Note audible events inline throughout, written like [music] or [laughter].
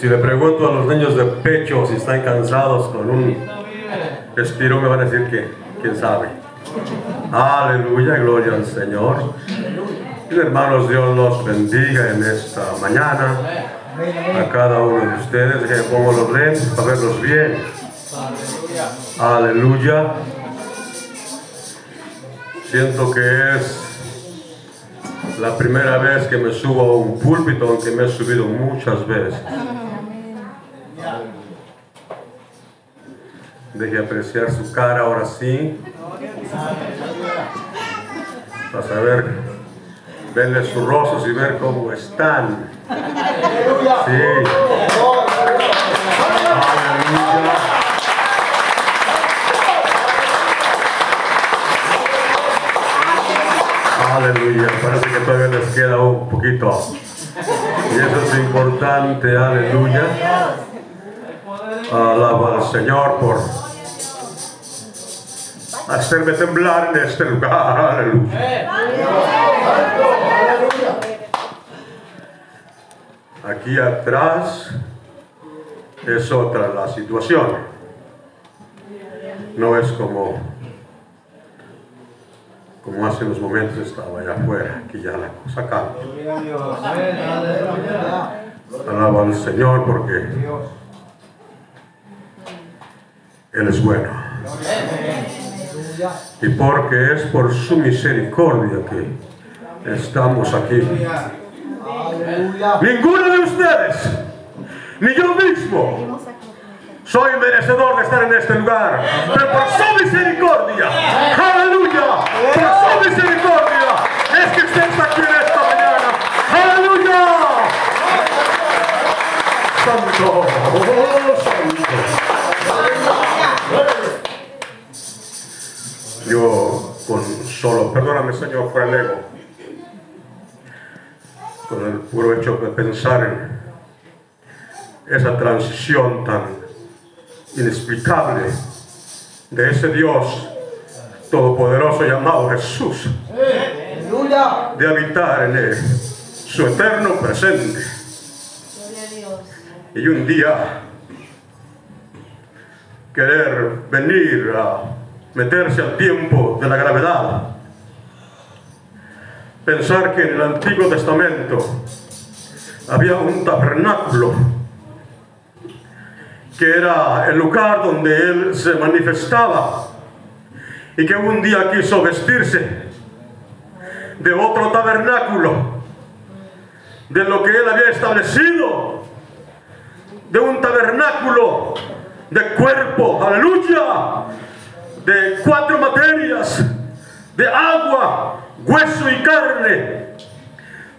Si le pregunto a los niños de pecho si están cansados con un respiro, me van a decir que, quién sabe. Aleluya, gloria al Señor. Y hermanos, Dios los bendiga en esta mañana. A cada uno de ustedes, que pongo los lentes para verlos bien. Aleluya. Siento que es la primera vez que me subo a un púlpito, aunque me he subido muchas veces. Deje apreciar su cara ahora sí. Para saber, verle sus rostros y ver cómo están. Sí. Aleluya. Aleluya, parece que todavía les queda un poquito. Y eso es importante, aleluya. Alaba al Señor por hacerme temblar en este lugar, aleluya. Aquí atrás es otra la situación. No es como como hace unos momentos estaba allá afuera, aquí ya la cosa cambia. Alaba al Señor porque Él es bueno. Y porque es por su misericordia que estamos aquí. Ninguno de ustedes, ni yo mismo, soy merecedor de estar en este lugar, pero por su misericordia, aleluya, por su misericordia, es que usted está aquí en esta mañana, aleluya. Santo, oh, santo. Yo con solo, perdóname Señor por el ego, con el puro hecho de pensar en esa transición tan inexplicable de ese Dios todopoderoso llamado Jesús, de habitar en él, su eterno presente. Y un día querer venir a meterse al tiempo de la gravedad, pensar que en el Antiguo Testamento había un tabernáculo que era el lugar donde él se manifestaba y que un día quiso vestirse de otro tabernáculo, de lo que él había establecido, de un tabernáculo de cuerpo, aleluya, de cuatro materias, de agua, hueso y carne,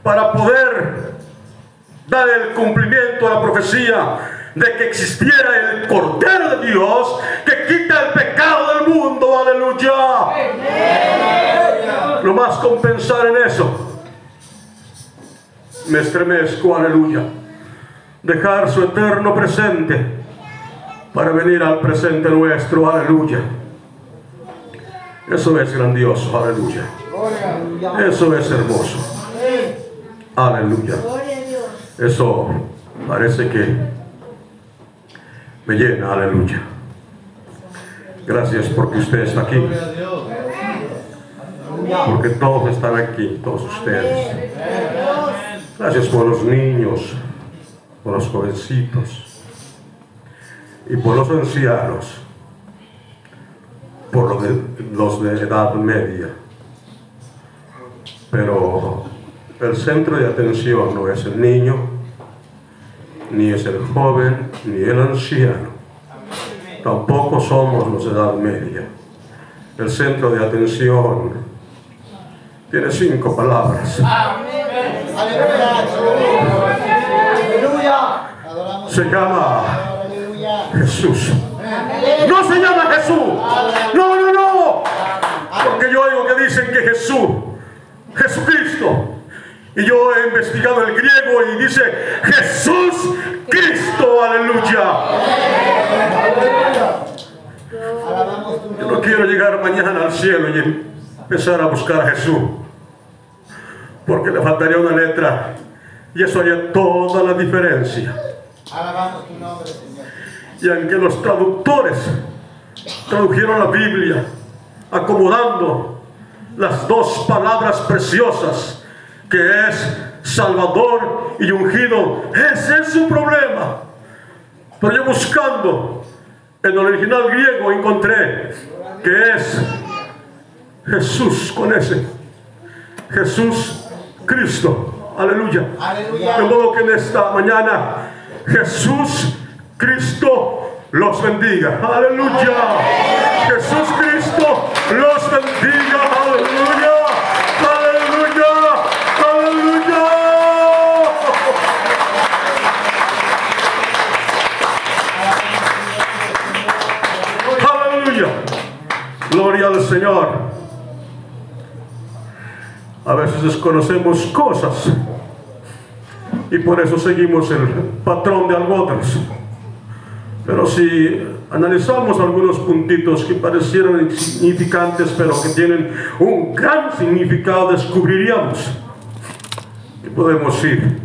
para poder dar el cumplimiento a la profecía de que existiera el Cordero de Dios que quita el pecado del mundo, aleluya. Lo más con pensar en eso, me estremezco, aleluya. Dejar su eterno presente para venir al presente nuestro, aleluya. Eso es grandioso, aleluya. Eso es hermoso. Aleluya. Eso parece que me llena, aleluya. Gracias porque usted está aquí. Porque todos están aquí, todos ustedes. Gracias por los niños, por los jovencitos y por los ancianos, por los de, los de edad media. Pero el centro de atención no es el niño, ni es el joven, ni el anciano. Tampoco somos los de edad media. El centro de atención tiene cinco palabras. Se llama Jesús. No se llama Jesús. No, no, no. Porque yo oigo que dicen que Jesús, Jesucristo, y yo he investigado el griego y dice Jesús Cristo, aleluya. Yo no quiero llegar mañana al cielo y empezar a buscar a Jesús. Porque le faltaría una letra y eso haría toda la diferencia. Alabamos tu nombre, Y aunque los traductores tradujeron la Biblia acomodando las dos palabras preciosas que es Salvador y ungido, ese es su problema. Pero yo buscando en el original griego encontré que es Jesús con ese. Jesús Cristo. Aleluya. Aleluya. De modo que en esta mañana Jesús Cristo los bendiga. Aleluya. Jesús Cristo los bendiga. Aleluya. Aleluya. Aleluya. Aleluya. Gloria al Señor. A veces desconocemos cosas y por eso seguimos el patrón de otros. Pero si analizamos algunos puntitos que parecieron insignificantes, pero que tienen un gran significado, descubriríamos que podemos ir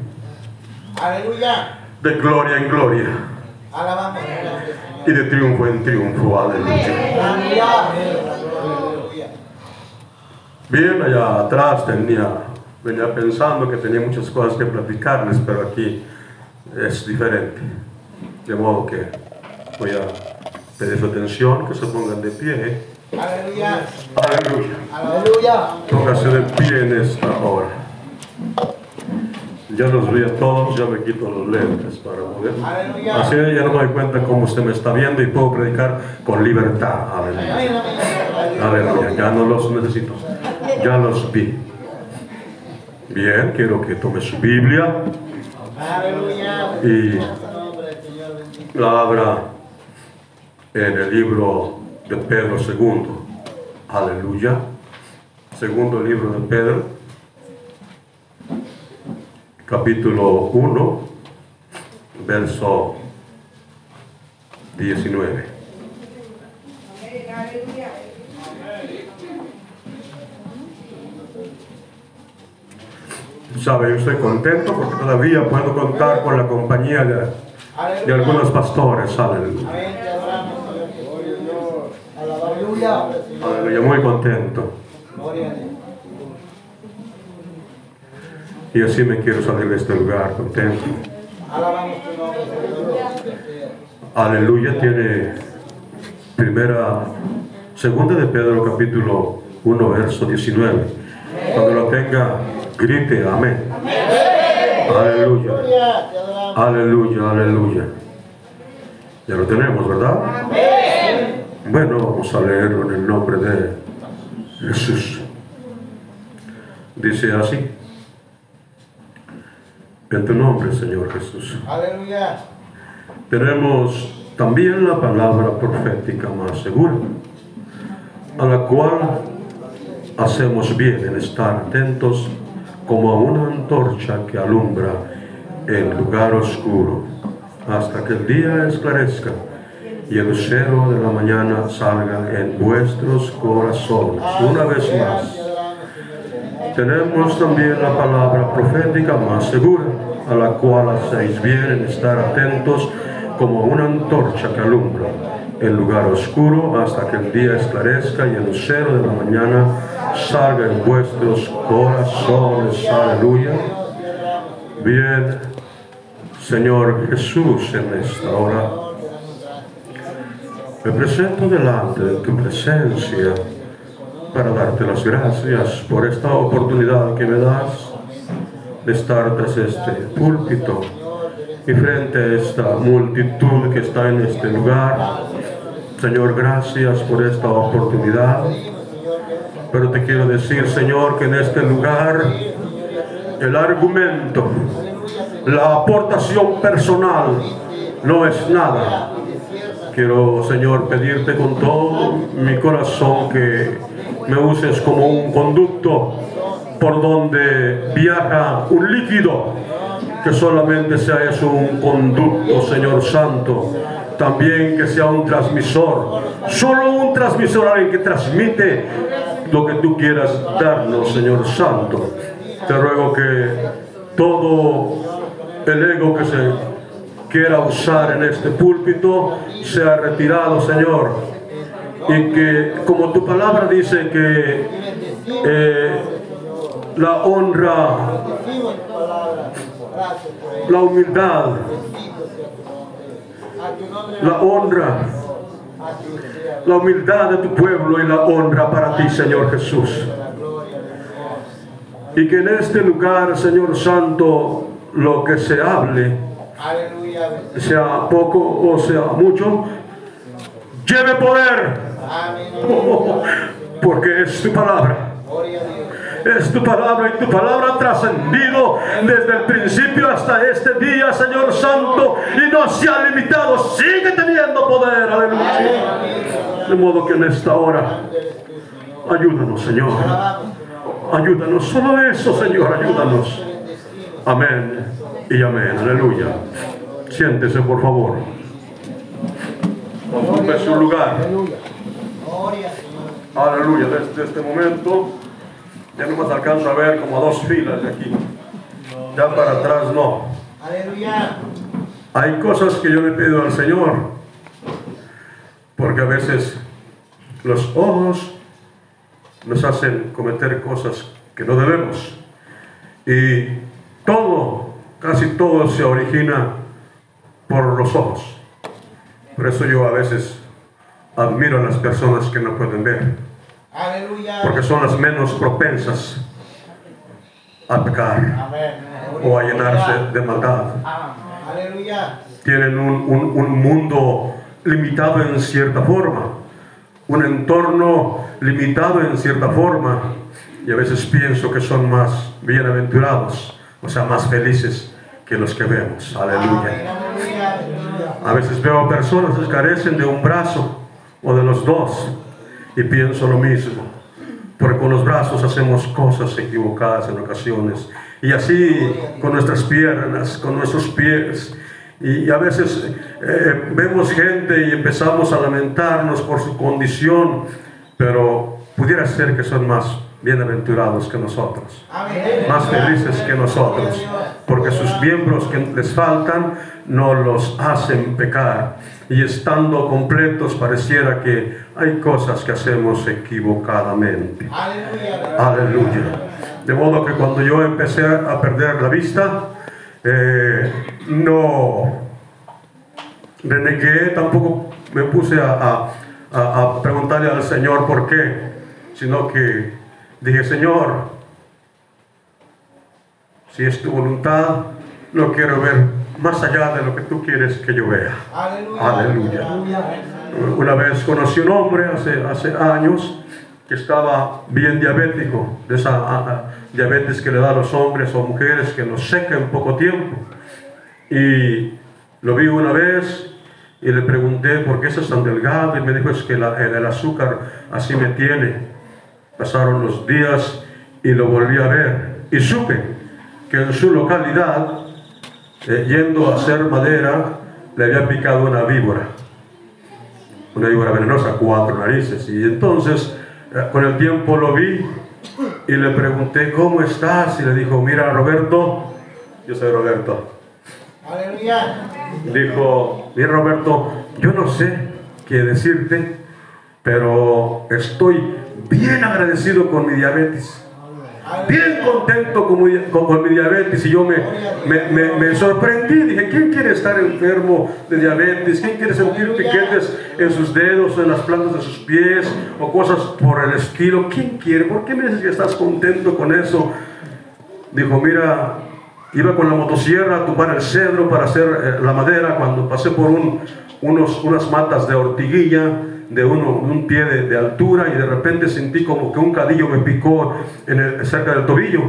Aleluya. de gloria en gloria Alabamos y de triunfo en triunfo. Aleluya. Bien, allá atrás tenía, venía pensando que tenía muchas cosas que platicarles, pero aquí es diferente. De modo que voy a pedir su atención, que se pongan de pie. Aleluya. Aleluya. Aleluya. Póngase de pie en esta hora. Ya los vi a todos, ya me quito los lentes para poder. Aleluya. Así ya no me doy cuenta cómo usted me está viendo y puedo predicar con libertad. Aleluya. Amén. Aleluya, ya no los necesito. Ya los vi. Bien, quiero que tome su Biblia Aleluya. y la abra en el libro de Pedro II. Aleluya. Segundo libro de Pedro, capítulo 1, verso 19. ¿Sabe? Yo estoy contento porque todavía puedo contar con la compañía de, de algunos pastores. Aleluya. Amén. Te adoramos, Señor. Gloria a Dios. Aleluya, muy contento. Gloria a Dios. Y así me quiero salir de este lugar contento. Aleluya tiene primera, segunda de Pedro capítulo 1 verso 19. Cuando lo tenga, grite amén. Aleluya, aleluya, aleluya. Ya lo tenemos, ¿verdad? Bueno, vamos a leerlo en el nombre de Jesús. Dice así. En tu nombre, Señor Jesús. Aleluya. Tenemos también la palabra profética más segura, a la cual hacemos bien en estar atentos como a una antorcha que alumbra en lugar oscuro, hasta que el día esclarezca y el lucero de la mañana salga en vuestros corazones. Una vez más. Tenemos también la palabra profética más segura, a la cual hacéis bien en estar atentos como una antorcha que alumbra en lugar oscuro hasta que el día esclarezca y el lucero de la mañana salga en vuestros corazones. Aleluya. Bien, Señor Jesús, en esta hora me presento delante de tu presencia para darte las gracias por esta oportunidad que me das de estar tras este púlpito y frente a esta multitud que está en este lugar. Señor, gracias por esta oportunidad. Pero te quiero decir, Señor, que en este lugar el argumento, la aportación personal no es nada. Quiero, Señor, pedirte con todo mi corazón que me uses como un conducto por donde viaja un líquido, que solamente sea eso un conducto, Señor Santo. También que sea un transmisor, solo un transmisor, alguien que transmite lo que tú quieras darnos, Señor Santo. Te ruego que todo el ego que se quiera usar en este púlpito sea retirado, Señor. Y que, como tu palabra dice que eh, la honra, la humildad, la honra, la humildad de tu pueblo y la honra para ti, Señor Jesús. Y que en este lugar, Señor Santo, lo que se hable, Aleluya. sea poco o sea mucho, lleve poder, [laughs] porque es tu palabra. Es tu palabra y tu palabra ha trascendido desde el principio hasta este día, Señor Santo, y no se ha limitado, sigue teniendo poder, aleluya. De modo que en esta hora, ayúdanos, Señor. Ayúdanos, solo eso, Señor, ayúdanos. Amén y amén, aleluya. Siéntese, por favor. Ocupe su lugar. Aleluya, desde este momento ya no me alcanzo a ver como a dos filas de aquí. Ya para atrás no. Aleluya. Hay cosas que yo le pido al Señor, porque a veces los ojos nos hacen cometer cosas que no debemos. Y todo, casi todo se origina por los ojos. Por eso yo a veces admiro a las personas que no pueden ver. Porque son las menos propensas a pecar o a llenarse de maldad. Tienen un, un- un mundo limitado en cierta forma, un entorno limitado en cierta forma, y a veces pienso que son más bienaventurados, o sea, más felices que los que vemos. Aleluya. A veces veo personas que carecen de un brazo o de los dos y pienso lo mismo. Porque con los brazos hacemos cosas equivocadas en ocasiones. Y así con nuestras piernas, con nuestros pies. Y a veces eh, vemos gente y empezamos a lamentarnos por su condición, pero pudiera ser que son más bienaventurados que nosotros más felices que nosotros, porque sus miembros que les faltan no los hacen pecar. Y estando completos pareciera que hay cosas que hacemos equivocadamente. Aleluya. De modo que cuando yo empecé a perder la vista, eh, no renegué, tampoco me puse a- a- a preguntarle al Señor por qué, sino que dije, Señor, si es tu voluntad, no quiero ver más allá de lo que tú quieres que yo vea. Aleluya. Una vez conocí un hombre hace, hace años que estaba bien diabético, de esa diabetes que le da a los hombres o mujeres que nos seca en poco tiempo. Y lo vi una vez y le pregunté por qué estás tan delgado y me dijo es que la- el, el azúcar así me tiene. Pasaron los días y lo volví a ver y supe que en su localidad, eh, yendo a hacer madera, le había picado una víbora una víbora venenosa, cuatro narices. Y entonces, eh, con el tiempo lo vi y le pregunté, ¿cómo estás? Y le dijo, mira, Roberto, yo soy Roberto. Aleluya. Dijo, mira, Roberto, yo no sé qué decirte, pero estoy bien agradecido con mi diabetes. Bien contento con mi, con- con mi diabetes y yo me, me, me- me sorprendí, dije, ¿quién quiere estar enfermo de diabetes? ¿Quién quiere sentir piquetes en sus dedos, en las plantas de sus pies o cosas por el estilo? ¿Quién quiere? ¿Por qué me dices que estás contento con eso? Dijo, mira, iba con la motosierra a tumbar el cedro para hacer eh, la madera cuando pasé por un- unos, unas matas de ortiguilla de uno, un pie de, de altura y de repente sentí como que un cadillo me picó en el- cerca del tobillo.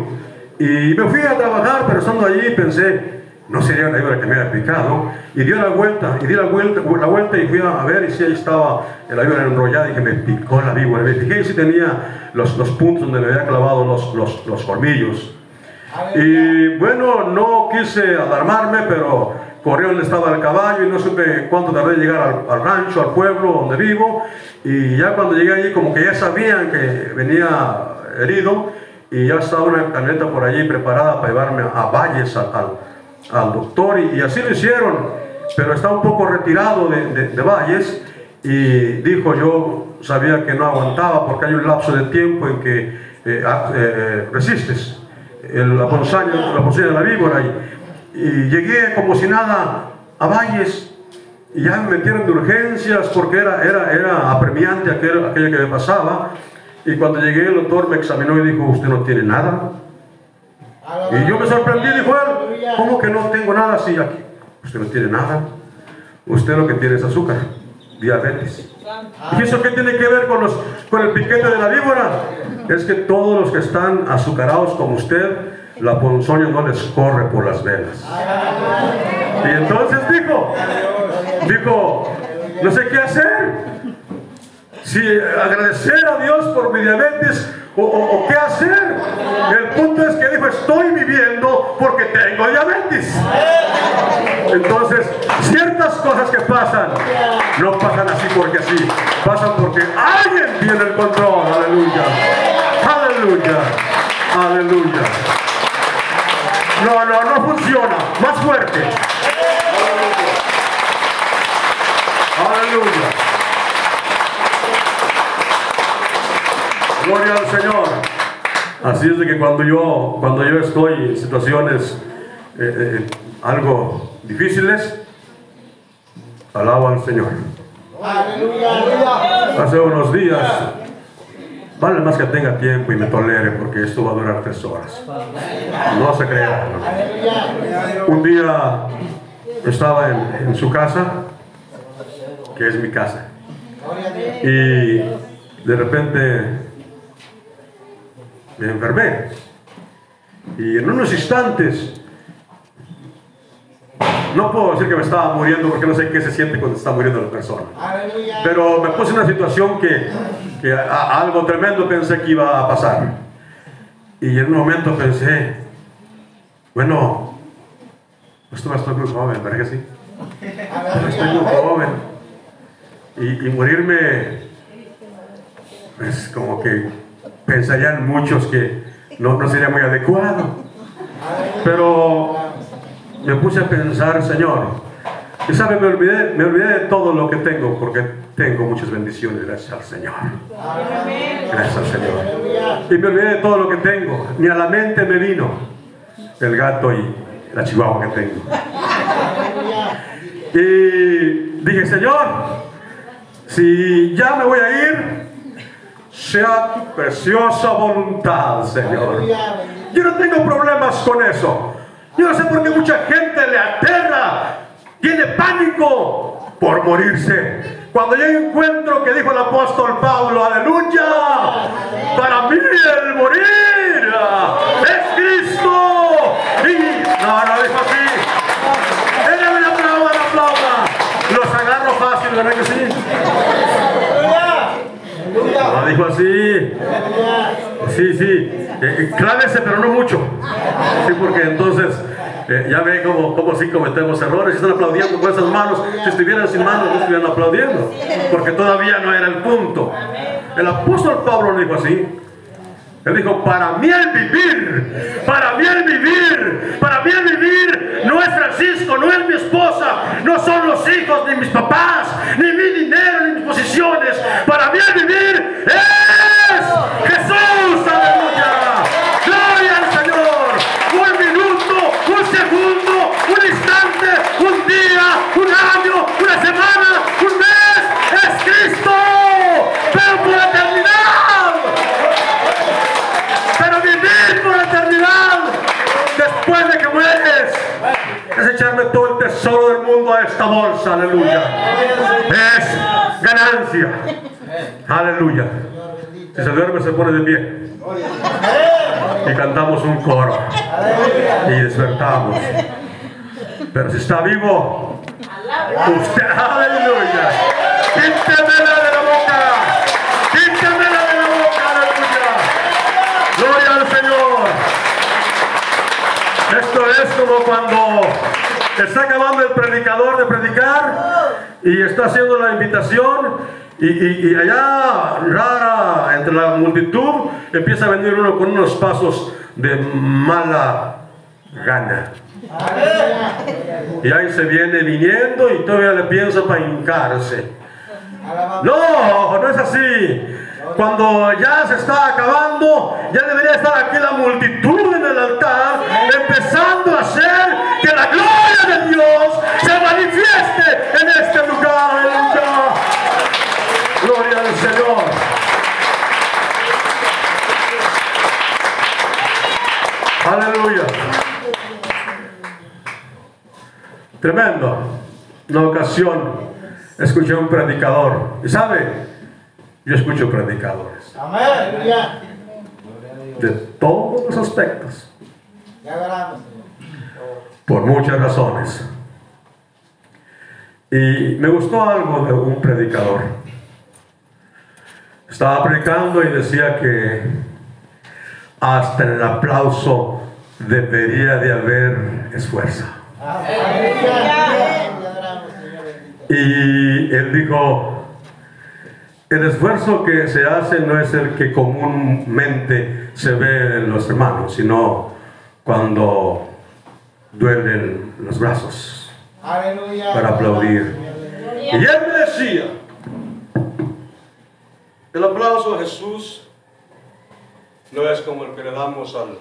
Y me fui a trabajar, pero estando allí pensé, no sería la víbora que me había picado. Y dio la vuelta, y di la vuelta, la vuelta y fui a, ver y si ahí estaba la víbora enrollada y que me picó la víbora. Me fijé y sí tenía los, los puntos donde me había clavado los, los, los colmillos. Y bueno, no quise alarmarme, pero donde estaba el caballo y no supe cuánto tardé en llegar al, al rancho, al pueblo donde vivo. Y ya cuando llegué allí, como que ya sabían que venía herido y ya estaba una camioneta por allí preparada para llevarme a Valles al, al- al doctor. Y, así lo hicieron. pero está un poco retirado de, de- Valles y dijo yo sabía que no aguantaba porque hay un lapso de tiempo en que eh, ah, eh, resistes la ponzoña de la víbora y, y llegué como si nada a Valles y ya me metieron de urgencias porque era, era, era apremiante aquel- aquello que me pasaba y cuando llegué el doctor me examinó y dijo usted no tiene nada y yo me sorprendí, dijo él, ¿cómo que no tengo nada si aquí? Usted no tiene nada. Usted lo que tiene es azúcar, diabetes. ¿Y eso qué tiene que ver con, los, con el piquete de la víbora? Es que todos los que están azucarados como usted, la ponzoña no les corre por las venas. Y entonces dijo, dijo, no sé qué hacer. Si agradecer a Dios por mi diabetes o, o- qué hacer. El punto es que dijo, estoy viviendo porque tengo diabetes. Entonces, ciertas cosas que pasan, no pasan así porque así, pasan porque alguien tiene el control. Aleluya. Aleluya. Aleluya. No, no, no funciona. Más fuerte. Aleluya. Gloria al Señor. Así es de que cuando yo, cuando yo estoy en situaciones eh, eh, algo difíciles, alabo al Señor. Aleluya. Hace unos días, vale más que tenga tiempo y me tolere porque esto va a durar tres horas. No se crea. ¿no? Un día estaba en, en su casa, que es mi casa, y de repente me enfermé. Y en unos instantes, no puedo decir que me estaba muriendo porque no sé qué se siente cuando está muriendo la persona. Pero me puse en una situación que, que a- a- algo tremendo pensé que iba a pasar. Y en un momento pensé, bueno, pues tú estoy muy joven, ¿verdad que sí? Estoy muy joven. Y, y morirme, pues como que pensarían muchos que no, no sería muy adecuado. Pero me puse a pensar, Señor, y sabe, me olvidé, me olvidé de todo lo que tengo, porque tengo muchas bendiciones, gracias al Señor. Gracias al Señor. Y me olvidé de todo lo que tengo, ni a la mente me vino el gato y la chihuahua que tengo. Y dije, Señor, si ya me voy a ir, sea tu preciosa voluntad, Señor. Yo no tengo problemas con eso. Yo no sé por qué mucha gente le aterra, tiene pánico por morirse. Cuando yo encuentro que dijo el apóstol Pablo, aleluya, para mí el morir es Cristo. Y no, no dijo así. Déjame la aplauda, la aplauda. Los agarro fácil, ¿verdad que sí? No dijo así. Sí, sí. Eh, eh, clávese, pero no mucho. Sí, porque entonces eh, ya ve cómo, cómo sí cometemos errores están aplaudiendo con esas manos. Si estuvieran sin manos, no estuvieran aplaudiendo. Porque todavía no era el punto. El apóstol Pablo dijo así. Él dijo, para mí el vivir, para mí el vivir, para mí el vivir no es Francisco, no es mi esposa, no son los hijos, ni mis papás, ni mi dinero, ni mis posiciones. Para mí el vivir es Jesús, aleluya. Gloria al Señor. Un minuto, un segundo, un instante, un día, un año, una semana, un mes, es Cristo, pero por eternidad. Pero vivir por eternidad después de que mueres es echarme todo el tesoro del mundo a esta bolsa, aleluya. Es ganancia, aleluya. Si se duerme, se pone de pie y cantamos un coro y despertamos. Pero si está vivo, usted, aleluya. Quítemela de la boca, quítemela de la boca, aleluya. Gloria al Señor. Esto es como cuando está acabando el predicador de predicar y está haciendo la invitación y, allá rara entre la multitud empieza a venir uno con unos pasos de mala gana. Y ahí se viene viniendo y todavía le piensa para hincarse. No, no es así. Cuando ya se está acabando, ya debería estar aquí la multitud en el altar, empezando a hacer que la gloria de Dios se manifieste en este lugar. Señor. Aleluya. Tremendo. Una ocasión escuché a un predicador. ¿Y sabe? Yo escucho predicadores de todos los aspectos, por muchas razones. Y me gustó algo de un predicador. Estaba predicando y decía que hasta en el aplauso debería de haber esfuerzo. Y él dijo, el esfuerzo que se hace no es el que comúnmente se ve en los hermanos, sino cuando duelen los brazos para aplaudir. Y él me decía, el aplauso a Jesús no es como el que le damos al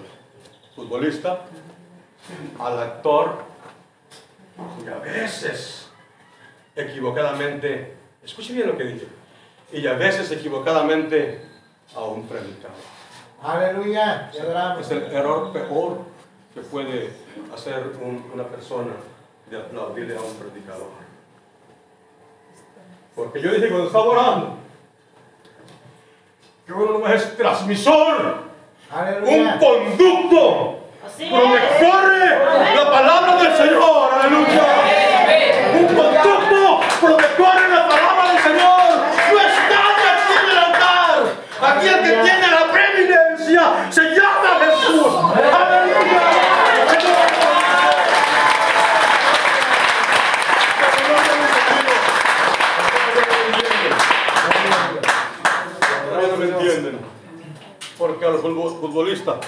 futbolista, al actor, y a veces equivocadamente, escuche bien lo que dije, y a veces equivocadamente a un predicador. Aleluya. Es el error peor que puede hacer un- una persona de aplaudirle a un predicador. Porque yo dije cuando estaba orando, que uno no es transmisor, un conducto Así por donde es. corre la palabra del Señor, aleluya. Un conducto corre la palabra del Señor. No es nadie aquí en el altar. Aquí el que tiene la preeminencia se llama Jesús. Aleluya. Todavía no me entienden. Porque al futbol- futbolista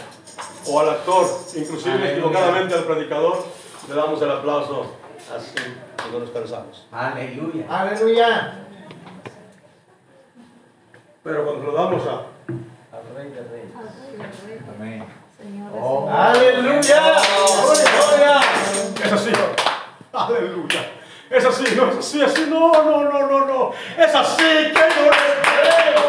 o al actor, inclusive equivocadamente al predicador, le damos el aplauso así cuando nos cansamos. Aleluya. Aleluya. Pero cuando lo damos a Al rey de reyes. Amén. Señor. Aleluya. Aleluya. Es así. Aleluya. Es así, no es así, así, no, no, no, no, no. Es así que yo les creo.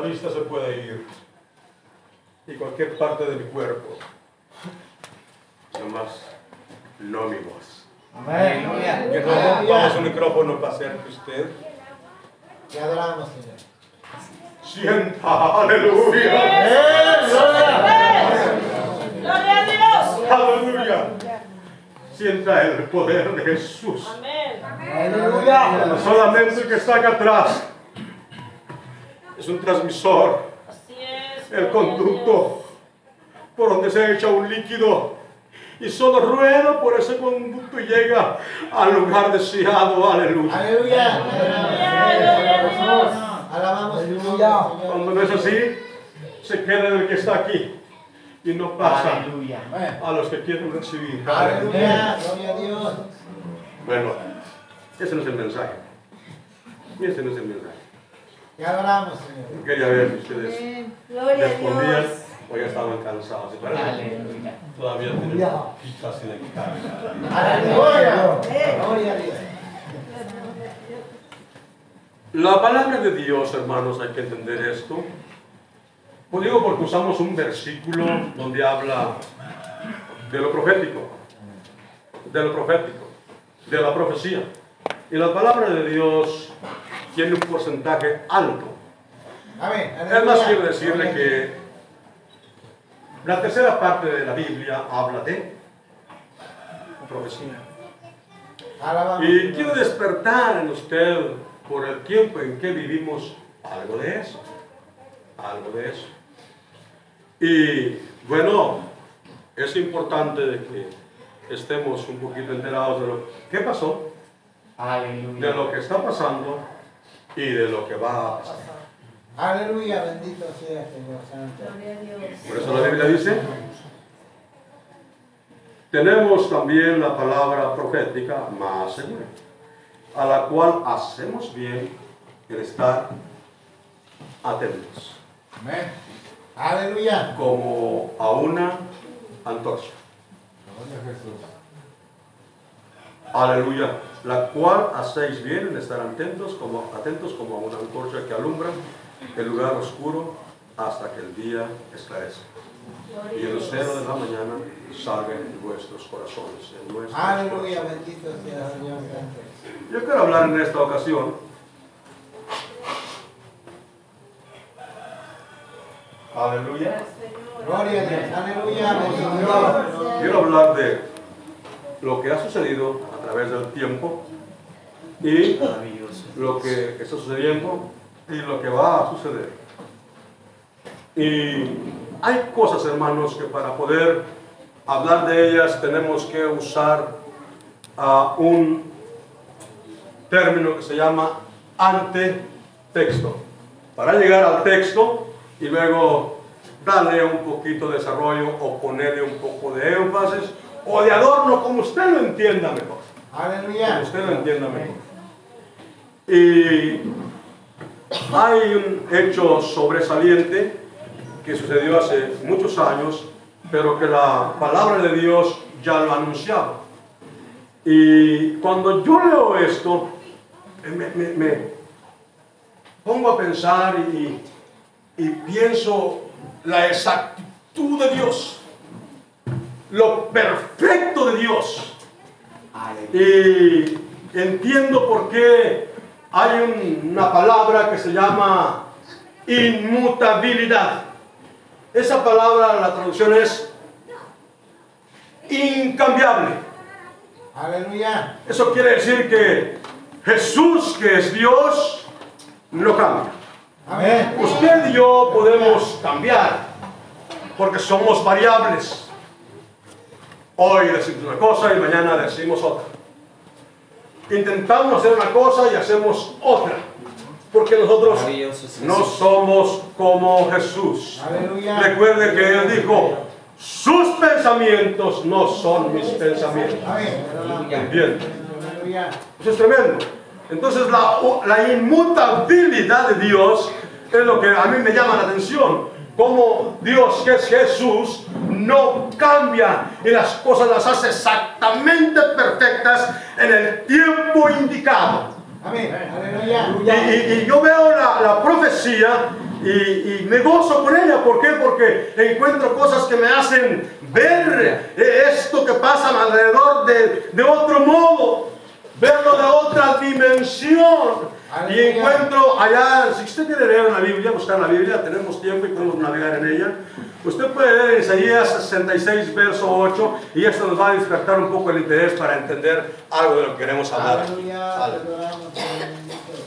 La vista se puede ir. Y cualquier parte de mi cuerpo. Nomás no mi voz. Amén. Que no vamos un micrófono para hacer que usted Te adoramos, Señor. sienta. Aleluya. Gloria a Dios. Aleluya. Sienta el poder de Jesús. Amén. Aleluya. No solamente el que está acá atrás. Es un transmisor. Así es. el conducto por donde se echa un líquido y solo rueda por ese conducto y llega al lugar deseado, aleluya. Aleluya. Gloria a Dios. Alabamos Señor. Cuando no es así, se queda en el que está aquí y no pasa Aleluya. a los que quieren recibir. Aleluya. Gloria a Dios. Bueno, ese no es el mensaje. Ese no es el mensaje. Te adoramos, Señor. Quería ver si ustedes Amén. Gloria a respondían o ya estaban cansados. Aleluya. Todavía tenemos pitas de carga. Aleluya. Gloria a Dios. La palabra de Dios, hermanos, hay que entender esto. Pues digo porque usamos un versículo donde habla de lo profético, de lo profético, de la profecía. Y la palabra de Dios tiene un porcentaje alto. Amén. Es más, quiero decirle que la tercera parte de la Biblia habla de profecía. Y quiero despertar en usted por el tiempo en que vivimos algo de eso. Algo de eso. Y bueno, es importante de que estemos un poquito enterados de lo que pasó, Aleluya. de lo que está pasando y de lo que va a pasar. Aleluya, bendito sea Señor Santo. Gloria a Dios. Por eso la Biblia dice, tenemos también la palabra profética más segura, a la cual hacemos bien en estar atentos, Amén. Aleluya. como a una antorcha. Gloria a Jesús. Aleluya. La cual hacéis bien en estar atentos como, atentos como a una antorcha que alumbra el lugar oscuro hasta que el día esclarece. Y el lucero de la mañana salga en vuestros corazones. En nuestros Aleluya, corazones. bendito sea Señor Santo. Yo quiero hablar en esta ocasión Aleluya. Gloria a Dios. Aleluya. Quiero hablar de lo que ha sucedido través del tiempo y lo que está sucediendo y lo que va a suceder. Y hay cosas, hermanos, que para poder hablar de ellas tenemos que usar ah, un término que se llama antetexto. Para llegar al texto y luego darle un poquito de desarrollo o ponerle un poco de énfasis o de adorno, como usted lo entienda mejor. Aleluya. usted lo entienda mejor. Y hay un hecho sobresaliente que sucedió hace muchos años, pero que la palabra de Dios ya lo anunciaba. Y cuando yo leo esto, me, me- me pongo a pensar y, y pienso la exactitud de Dios, lo perfecto de Dios. Y entiendo por qué hay un- una palabra que se llama inmutabilidad. Esa palabra, la traducción es incambiable. Aleluya. Eso quiere decir que Jesús, que es Dios, no cambia. Amén. Usted y yo podemos cambiar porque somos variables. Hoy decimos una cosa y mañana decimos otra. Intentamos hacer una cosa y hacemos otra. Porque nosotros no somos como Jesús. Recuerde que Él dijo, sus pensamientos no son mis pensamientos. Aleluya. Eso es tremendo. Entonces la, la inmutabilidad de Dios es lo que a mí me llama la atención. Como Dios, que es Jesús, no cambia y las cosas las hace exactamente perfectas en el tiempo indicado. Amén. Aleluya. Y, y- y yo veo la, la profecía y, y me gozo con ella. ¿Por qué? Porque encuentro cosas que me hacen ver eh, esto que pasa alrededor de, de otro modo, verlo de otra dimensión. Y encuentro allá, si usted quiere leer la Biblia, buscar la Biblia, tenemos tiempo y podemos navegar en ella. Usted puede leer Isaías 66, verso 8, y esto nos va a despertar un poco el interés para entender algo de lo que queremos hablar.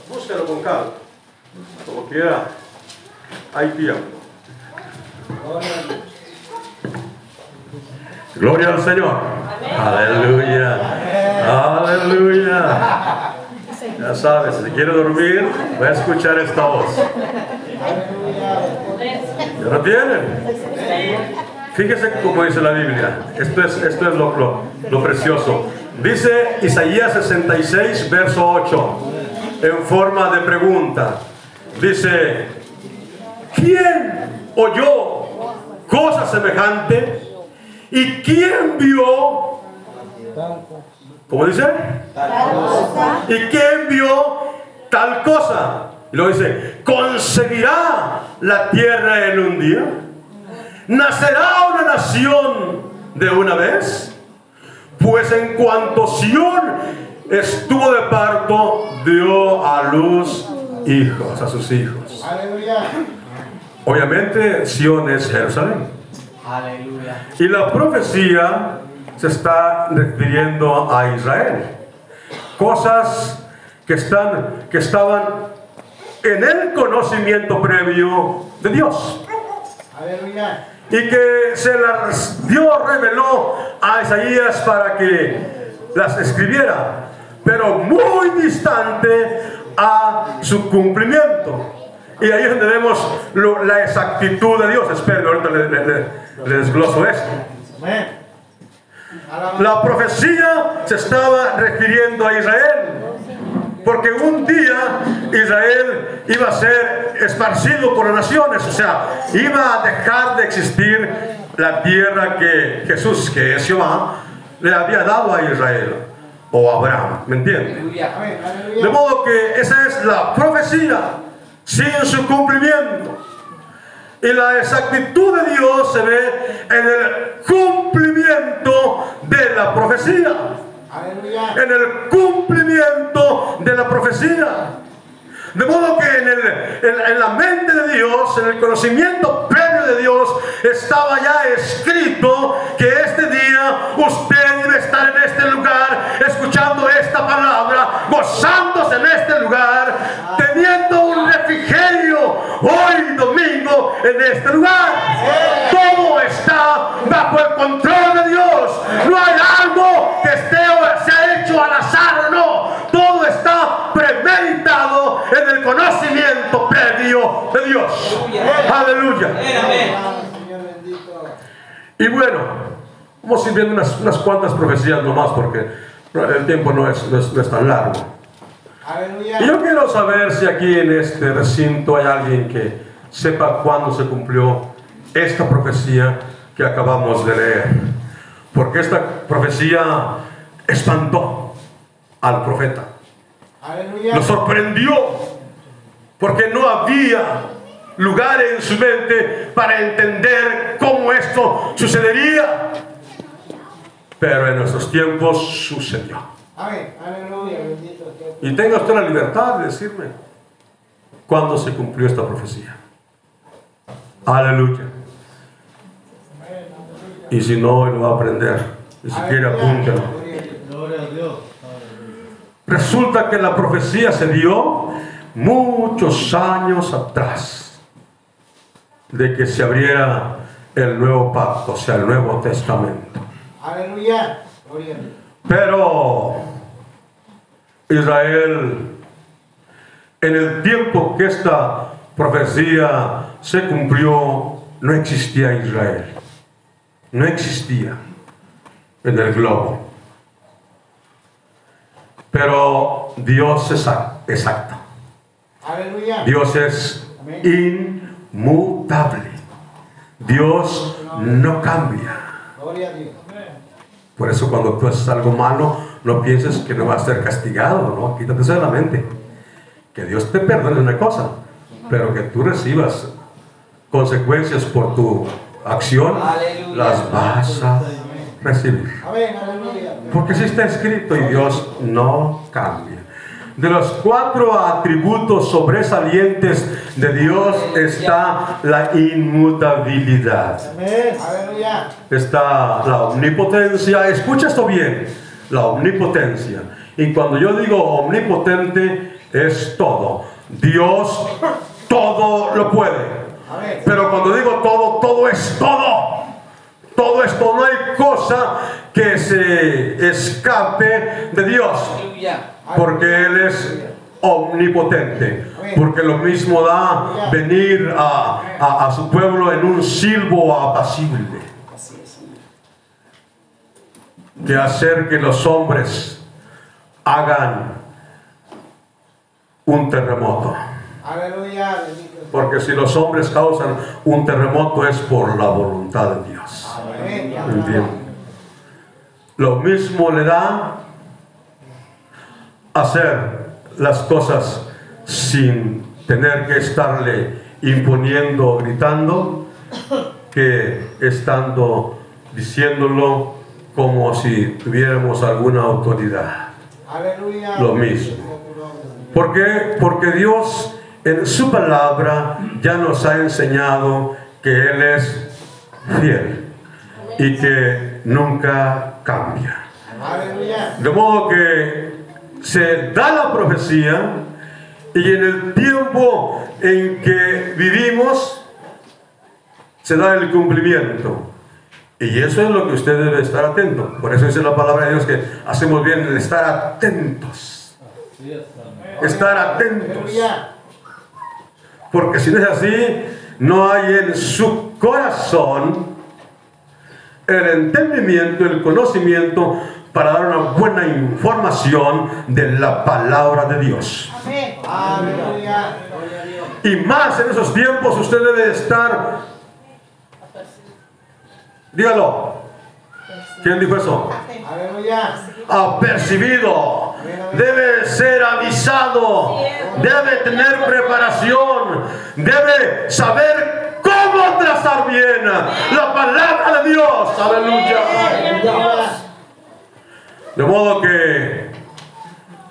Búsquelo con calma. Como quiera. Hay tiempo. Gloria al Señor. Aleluya. Aleluya. Ya sabes, si quiere dormir, va a escuchar esta voz. ¿Ya lo tienen? Fíjese cómo dice la Biblia. Esto es, esto es lo, lo- lo precioso. Dice Isaías 66, verso 8, en forma de pregunta. Dice, ¿quién oyó cosa semejante? ¿Y quién vio? ¿Cómo dice? ¿Y quién vio tal cosa? Y luego dice, ¿concebirá la tierra en un día? ¿Nacerá una nación de una vez? Pues en cuanto Sión estuvo de parto, dio a luz hijos, a sus hijos. Obviamente Sión es Jerusalén. Aleluya. Y la profecía se está refiriendo a Israel. cosas que, están, que estaban en el conocimiento previo de Dios Aleluya. y que se las Dios reveló a Isaías para que las escribiera, pero muy distante a su cumplimiento. Y ahí es donde vemos lo- la exactitud de Dios. Esperen, ahorita le, le- le- le desgloso esto. La profecía se estaba refiriendo a Israel. Porque un día Israel iba a ser esparcido por las naciones, o sea, iba a dejar de existir la tierra que Jesús, que es Jehová, le había dado a Israel o a Abraham, ¿me entienden? De modo que esa es la profecía sin su cumplimiento. Y la exactitud de Dios se ve en el cumplimiento de la profecía en el cumplimiento de la profecía. De modo que en, el- en- la mente de Dios, en el conocimiento previo de Dios, estaba ya escrito que este día usted debe estar en este lugar, escuchando esta palabra, gozándose en este lugar, teniendo un refrigerio hoy domingo en este lugar. Todo está bajo el control de Dios. No hay algo que esté se ha hecho al azar o no. Todo está premeditado en el conocimiento previo de Dios. Aleluya. Y bueno, vamos a ir viendo unas, unas cuantas profecías nomás porque el tiempo no es, no es- no es tan largo. Y yo quiero saber si aquí en este recinto hay alguien que sepa cuándo se cumplió esta profecía que acabamos de leer. Porque esta profecía espantó al profeta. Aleluya. Lo sorprendió porque no había lugar en su mente para entender cómo esto sucedería. Pero en nuestros tiempos sucedió. Amén. Aleluya. Bendito sea. Y tenga usted la libertad de decirme cuándo se cumplió esta profecía. Aleluya. Y si no, hoy lo va a aprender. Y si quiere, apúntelo. Gloria a Dios. Resulta que la profecía se dio muchos años atrás de que se abriera el nuevo pacto, o sea, el nuevo testamento. Aleluya. Pero Israel, en el tiempo que esta profecía se cumplió, no existía Israel. No existía en el globo. Pero Dios es exacto. Dios es inmutable. Dios no cambia. Por eso cuando tú haces algo malo, no pienses que no vas a ser castigado, ¿no? Quítate eso de la mente. Que Dios te perdone una cosa, pero que tú recibas consecuencias por tu acción, Aleluya. las vas a recibir. Porque si está escrito y Dios no cambia. De los cuatro atributos sobresalientes de Dios está la inmutabilidad está la omnipotencia. Escucha esto bien, la omnipotencia. Y cuando yo digo omnipotente, es todo. Dios todo lo puede. Pero cuando digo todo, todo es todo. Todo esto, no hay cosa que se escape de Dios. Porque Él es omnipotente. Porque lo mismo da venir a, a- a su pueblo en un silbo apacible. Que hacer que los hombres hagan un terremoto. Porque si los hombres causan un terremoto es por la voluntad de Dios. Lo mismo le da hacer las cosas sin tener que estarle imponiendo, gritando, que estando diciéndolo como si tuviéramos alguna autoridad. Aleluya. Lo mismo. ¿Por qué? Porque Dios en su palabra ya nos ha enseñado que Él es fiel y que nunca cambia. De modo que se da la profecía y en el tiempo en que vivimos se da el cumplimiento. Y eso es lo que usted debe estar atento. Por eso dice la palabra de Dios que hacemos bien en estar atentos. Estar atentos. Porque si no es así, no hay en su corazón el entendimiento, el conocimiento para dar una buena información de la palabra de Dios. Amén. Y más en esos tiempos usted debe estar, dígalo, ¿quién dijo eso? Apercibido, debe ser avisado, debe tener preparación, debe saber cómo trazar bien la palabra de Dios. Aleluya. De modo que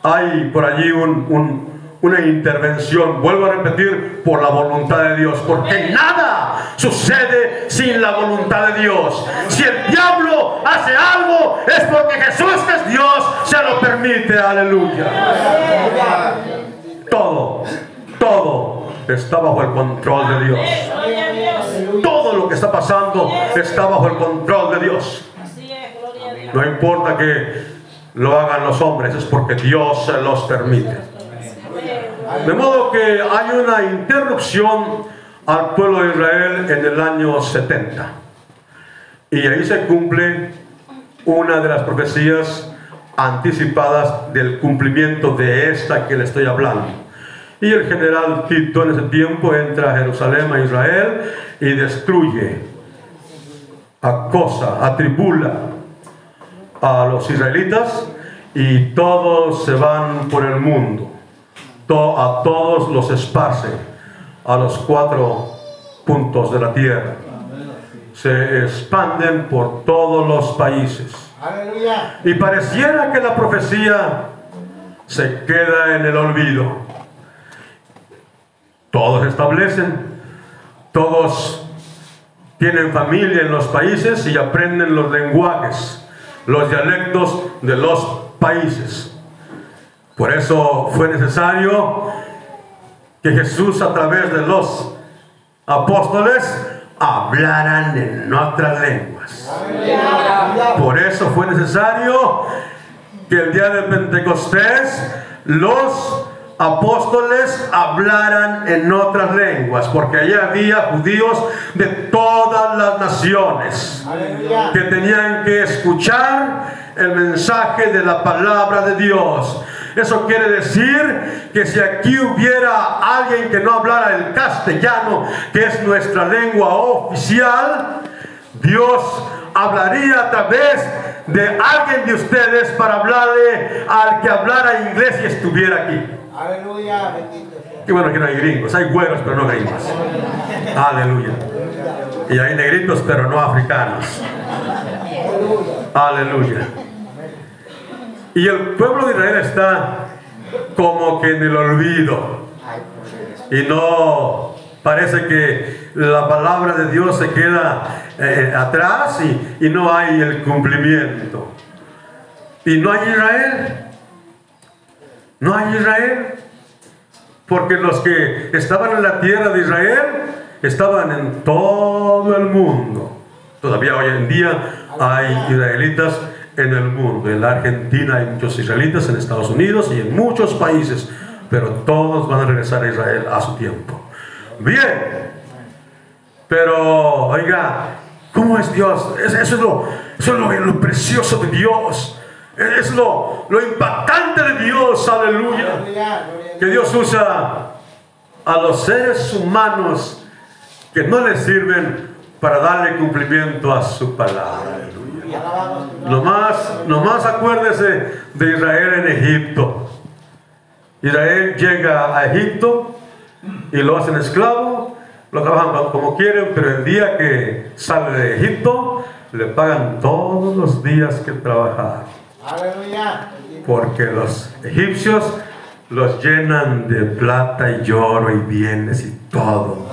hay por allí un- un- una intervención, vuelvo a repetir, por la voluntad de Dios, porque nada sucede sin la voluntad de Dios. Si el diablo hace algo, es porque Jesús, que es Dios, se lo permite. Aleluya. Todo, todo está bajo el control de Dios. Todo lo que está pasando está bajo el control de Dios. No importa que lo hagan los hombres, es porque Dios los permite. De modo que hay una interrupción al pueblo de Israel en el año 70. Y ahí se cumple una de las profecías anticipadas del cumplimiento de esta que le estoy hablando. Y el general Tito en ese tiempo entra a Jerusalén, a Israel, y destruye, acosa, atribula a los israelitas y todos se van por el mundo. A todos los esparce a los cuatro puntos de la tierra. Se expanden por todos los países. Y pareciera que la profecía se queda en el olvido. Todos establecen, todos tienen familia en los países y aprenden los lenguajes, los dialectos de los países. Por eso fue necesario que Jesús a través de los apóstoles hablaran en otras lenguas. Por eso fue necesario que el día de Pentecostés los apóstoles hablaran en otras lenguas, porque allí había judíos de todas las naciones que tenían que escuchar el mensaje de la palabra de Dios. Eso quiere decir que si aquí hubiera alguien que no hablara el castellano, que es nuestra lengua oficial, Dios hablaría a través de alguien de ustedes para hablarle al que hablara inglés y estuviera aquí. Aleluya. Bendito sea. Y bueno, que no hay gringos, hay güeros pero no gringos. Aleluya. Y hay negritos pero no africanos. Aleluya. Y el pueblo de Israel está como que en el olvido. Y no parece que la palabra de Dios se queda eh, atrás y, y no hay el cumplimiento. Y no hay Israel. No hay Israel. Porque los que estaban en la tierra de Israel estaban en todo el mundo. Todavía hoy en día hay israelitas en el mundo. En la Argentina hay muchos israelitas, en Estados Unidos y en muchos países. Pero todos van a regresar a Israel a su tiempo. Bien. Pero, oiga, ¿cómo es Dios? Es- Eso es lo precioso de Dios. Es lo, lo impactante de Dios. Aleluya que Dios usa a los seres humanos que no le sirven para darle cumplimiento a su palabra. Aleluya. Nomás, nomás acuérdese de Israel en Egipto. Israel llega a Egipto y lo hacen esclavo, lo trabajan como quieren, pero el día que sale de Egipto le pagan todos los días que trabajaron. Porque los egipcios los llenan de plata y oro y bienes y todo.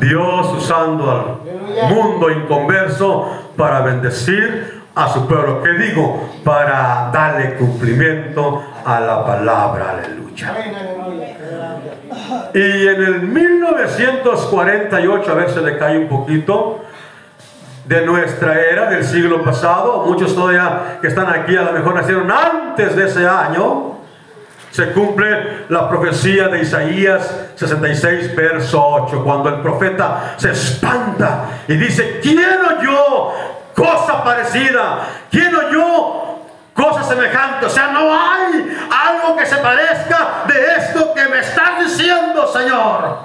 Dios usando al mundo inconverso para bendecir a su pueblo. ¿Qué digo? Para darle cumplimiento a la palabra, aleluya. Y en el 1948, a ver se le cae un poquito, de nuestra era, del siglo pasado, muchos todavía que están aquí a lo mejor nacieron antes de ese año, se cumple la profecía de Isaías 66, verso 8, cuando el profeta se espanta y dice, ¿quién oyó cosa parecida? ¿Quién oyó cosa semejante? O sea, no hay algo que se parezca de esto que me estás diciendo, Señor.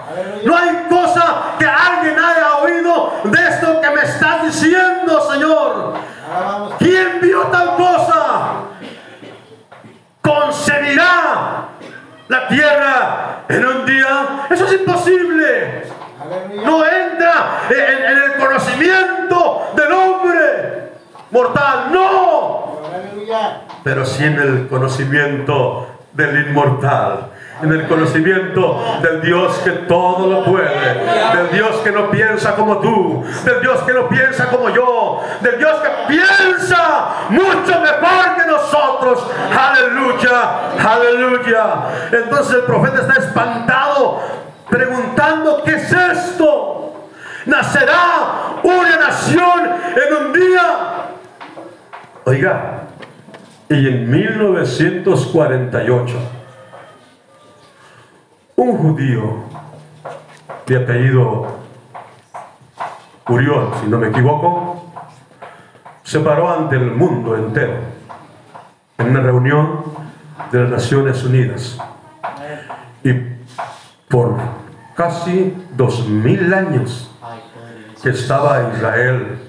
No hay cosa que alguien haya oído de esto que me estás diciendo, Señor. ¿Quién vio tal cosa? ¿Concebirá la tierra en un día? Eso es imposible. No entra en, en el conocimiento del hombre mortal. No. Pero sí en el conocimiento del inmortal. En el conocimiento del Dios que todo lo puede, del Dios que no piensa como tú, del Dios que no piensa como yo, del Dios que piensa mucho mejor que nosotros. Aleluya, aleluya. Entonces el profeta está espantado, preguntando: ¿Qué es esto? ¿Nacerá una nación en un día? Oiga, y en 1948, un judío de apellido Urión, si no me equivoco, se paró ante el mundo entero en una reunión de las Naciones Unidas. Y por casi dos mil años que estaba Israel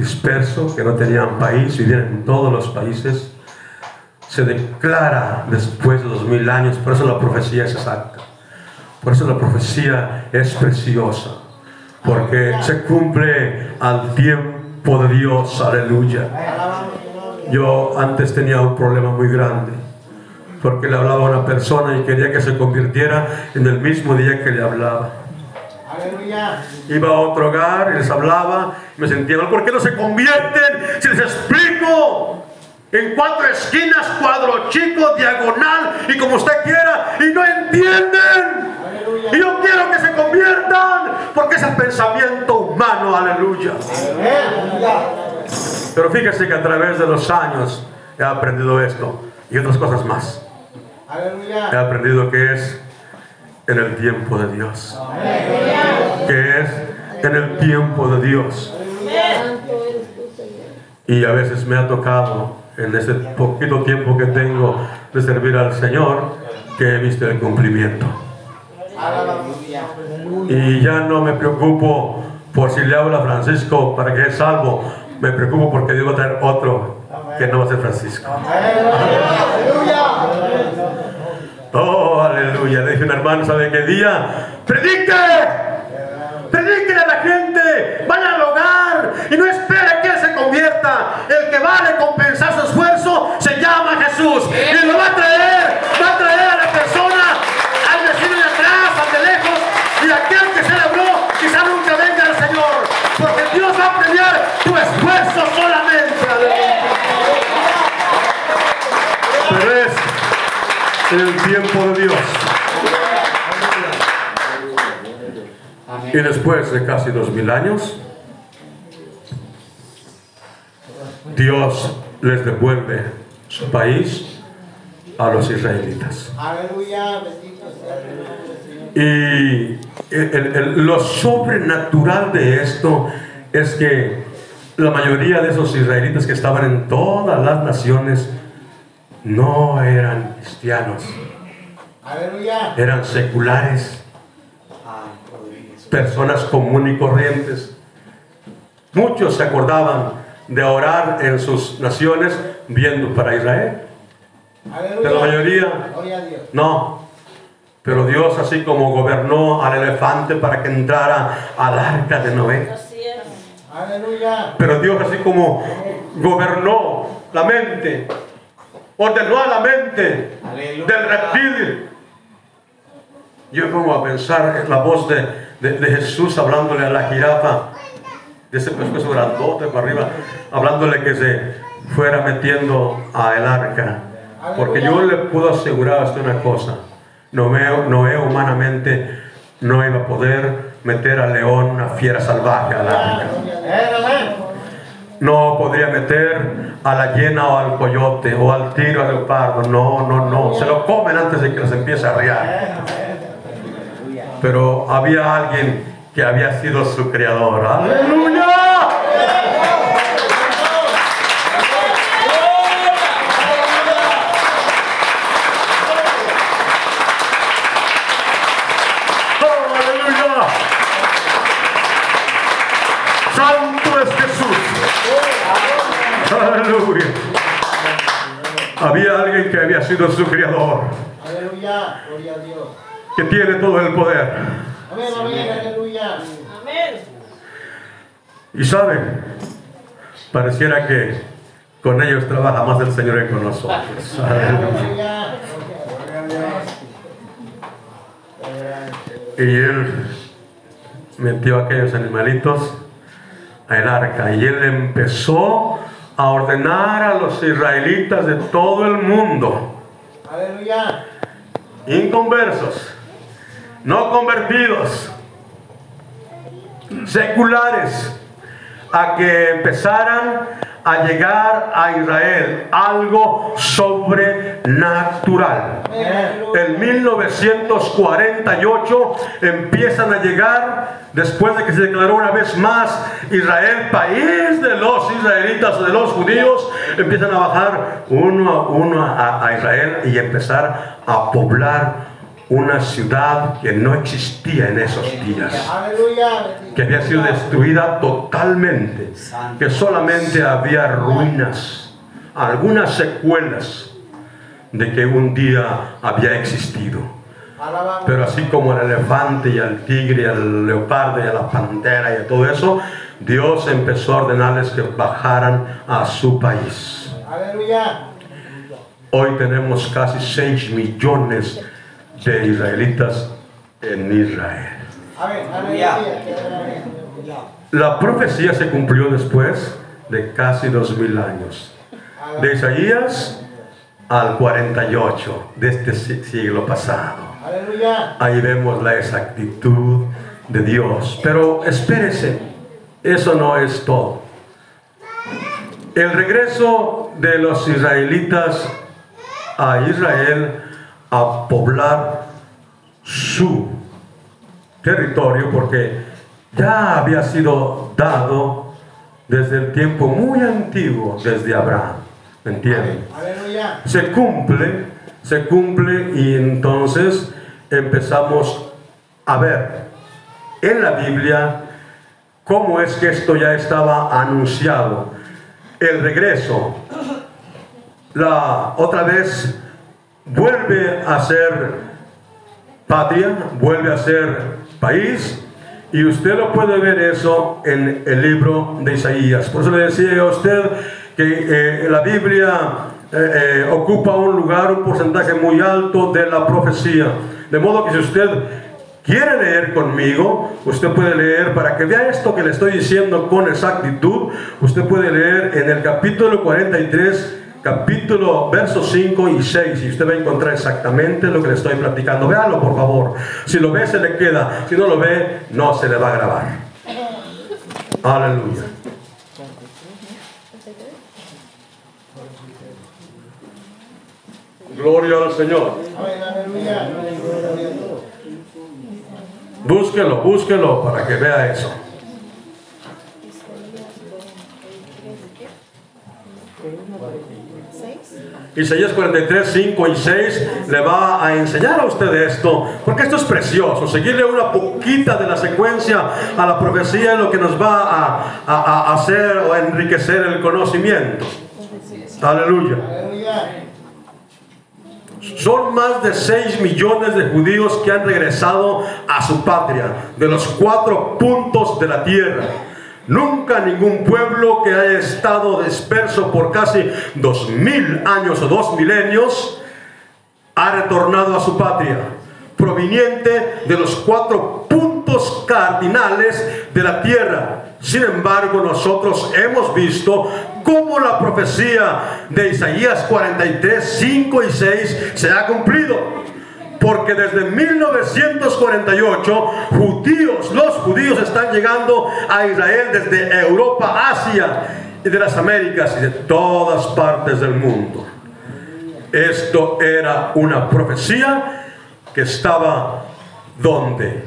disperso, que no tenían país, vivían en todos los países, se declara después de dos mil años, por eso la profecía es exacta, por eso la profecía es preciosa, porque se cumple al tiempo de Dios, aleluya. Yo antes tenía un problema muy grande, porque le hablaba a una persona y quería que se convirtiera en el mismo día que le hablaba. Aleluya. Iba a otro hogar y les hablaba, y me sentía mal. ¿Por qué no se convierten? Si les explico en cuatro esquinas, cuadro chico, diagonal y como usted quiera, y no entienden. Aleluya. Y yo quiero que se conviertan, porque es el pensamiento humano, aleluya. Aleluya. Pero fíjese que a través de los años he aprendido esto y otras cosas más. He aprendido que es en el tiempo de Dios. Que es en el tiempo de Dios. Y a veces me ha tocado en ese poquito tiempo que tengo de servir al Señor que he visto el cumplimiento. Y ya no me preocupo por si le hablo a Francisco para que es salvo. Me preocupo porque Dios va traer otro que no va a ser Francisco. Aleluya. Oh, aleluya. Le dije un hermano, ¿sabe qué día? ¡Predique! Predique a la gente. Vaya al hogar. Y no espere que se convierta. El que va a recompensar su esfuerzo se llama Jesús. Y lo va a traer. En el tiempo de Dios. Y después de casi dos mil años, Dios les devuelve su país a los israelitas. Y el- el- el- lo sobrenatural de esto es que la mayoría de esos israelitas que estaban en todas las naciones no eran cristianos, Aleluya. eran seculares. personas comunes y corrientes. Muchos se acordaban de orar en sus naciones viendo para Israel. Pero la mayoría no. Pero Dios así como gobernó al elefante para que entrara al arca de Noé. Pero Dios así como gobernó la mente, ordenó a la mente Aleluya. del reptil. Yo me pongo a pensar en la voz de, de- de Jesús hablándole a la jirafa, de ese pescuezo grandote para arriba, hablándole que se fuera metiendo a el arca Porque yo le puedo asegurar a usted una cosa. Noé, Noé humanamente no iba a poder meter al león, una fiera salvaje al arca. No podría meter a la hiena o al coyote o al tiro, al leopardo. No, no, no. Se lo comen antes de que los empiece a arriar. Pero había alguien que había sido su creador. ¡Aleluya! ¡Oh, aleluya! Santo es Jesús. Aleluya. Había alguien que había sido su creador, Aleluya, gloria a Dios. que tiene todo el poder. Amén, amén, aleluya. Amén. Y saben, pareciera que con ellos trabaja más el Señor que con nosotros. [laughs] Aleluya. Aleluya. Y él metió a aquellos animalitos al arca y él empezó a ordenar a los israelitas de todo el mundo, Aleluya. inconversos, no convertidos, seculares, a que empezaran a llegar a Israel algo sobrenatural. En 1948 empiezan a llegar, después de que se declaró una vez más Israel, país de los israelitas o de los judíos, empiezan a bajar uno a uno a, a Israel y empezar a poblar una ciudad que no existía en esos días que había sido destruida totalmente, que solamente había ruinas, algunas secuelas de que un día había existido. Pero así como al elefante y al tigre y al leopardo y a la pantera y a todo eso, Dios empezó a ordenarles que bajaran a su país. Hoy tenemos casi 6 millones de israelitas en Israel. La profecía se cumplió después de casi dos mil años. De Isaías al 48 de este si- siglo pasado. Ahí vemos la exactitud de Dios. Pero espérese, eso no es todo. El regreso de los israelitas a Israel a poblar su territorio porque ya había sido dado desde el tiempo muy antiguo, desde Abraham. ¿Me entienden? Se cumple, se cumple y entonces empezamos a ver en la Biblia cómo es que esto ya estaba anunciado. El regreso, la otra vez vuelve a ser patria, vuelve a ser país, y usted lo puede ver eso en el libro de Isaías. Por eso le decía a usted que eh, la Biblia eh, eh, ocupa un lugar, un porcentaje muy alto de la profecía. De modo que si usted quiere leer conmigo, usted puede leer, para que vea esto que le estoy diciendo con exactitud, usted puede leer en el capítulo 43 capítulo, versos 5 y 6, y usted va a encontrar exactamente lo que le estoy platicando. Véalo, por favor. Si lo ve, se le queda. Si no lo ve, no se le va a grabar. Aleluya. Gloria al Señor. Búsquelo, búsquelo para que vea eso. Isaías 43, 5 y 6 le va a enseñar a usted esto, porque esto es precioso. Seguirle una poquita de la secuencia a la profecía es lo que nos va a, a- hacer o enriquecer el conocimiento. Aleluya. Aleluya. Son más de 6 millones de judíos que han regresado a su patria, de los cuatro puntos de la tierra. Nunca ningún pueblo que haya estado disperso por casi dos mil años o dos milenios ha retornado a su patria, proveniente de los cuatro puntos cardinales de la tierra, Sin embargo, nosotros hemos visto cómo la profecía de Isaías 43, 5 y 6 se ha cumplido. Porque desde 1948 judíos, los judíos están llegando a Israel desde Europa, Asia y de las Américas y de todas partes del mundo. Esto era una profecía que estaba donde?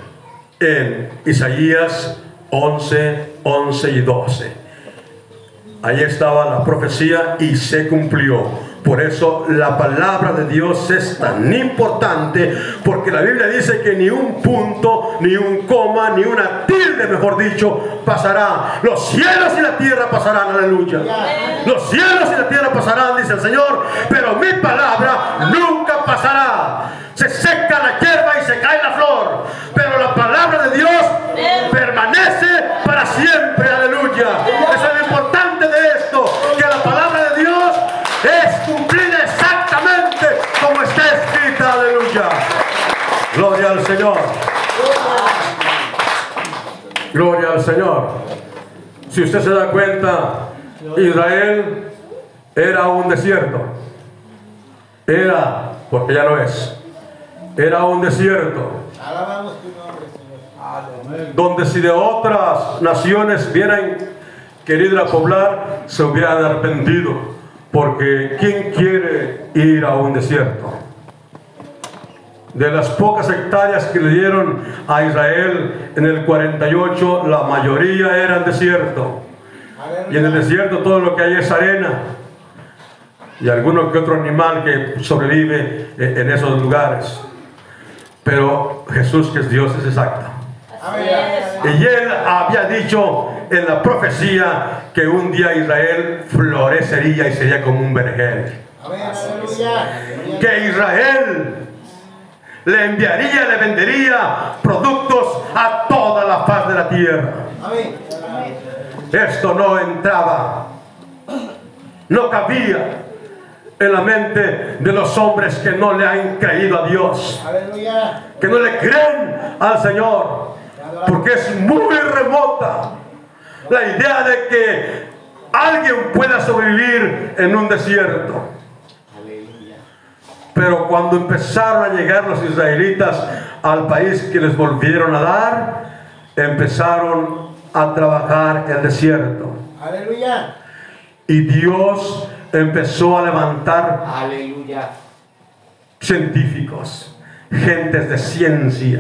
En Isaías 11, 11 y 12. Ahí estaba la profecía y se cumplió. Por eso la palabra de Dios es tan importante, porque la Biblia dice que ni un punto, ni un coma, ni una tilde, mejor dicho, pasará. Los cielos y la tierra pasarán, aleluya. Los cielos y la tierra pasarán, dice el Señor, pero mi palabra nunca pasará. Se seca la hierba y se cae la flor, pero la palabra de Dios permanece para siempre, aleluya. Gloria al Señor. Gloria al Señor. Si usted se da cuenta, Israel era un desierto. Era, porque ya no es, era un desierto Alabamos tu nombre, Señor. donde si de otras naciones hubieran querido poblar, se hubieran arrepentido. Porque ¿quién quiere ir a un desierto? De las pocas hectáreas que le dieron a Israel en el 48, la mayoría eran desierto. Y en el desierto todo lo que hay es arena. Y alguno que otro animal que sobrevive eh, en esos lugares. Pero Jesús, que es Dios, es exacto. Y él había dicho en la profecía que un día Israel florecería y sería como un vergel. Que Israel le enviaría, le vendería productos a toda la faz de la tierra. Esto no entraba, no cabía en la mente de los hombres que no le han creído a Dios. Que no le creen al Señor, porque es muy remota la idea de que alguien pueda sobrevivir en un desierto. Aleluya. Pero cuando empezaron a llegar los israelitas al país que les volvieron a dar, empezaron a trabajar el desierto. Aleluya. Y Dios empezó a levantar Aleluya. científicos, gentes de ciencia,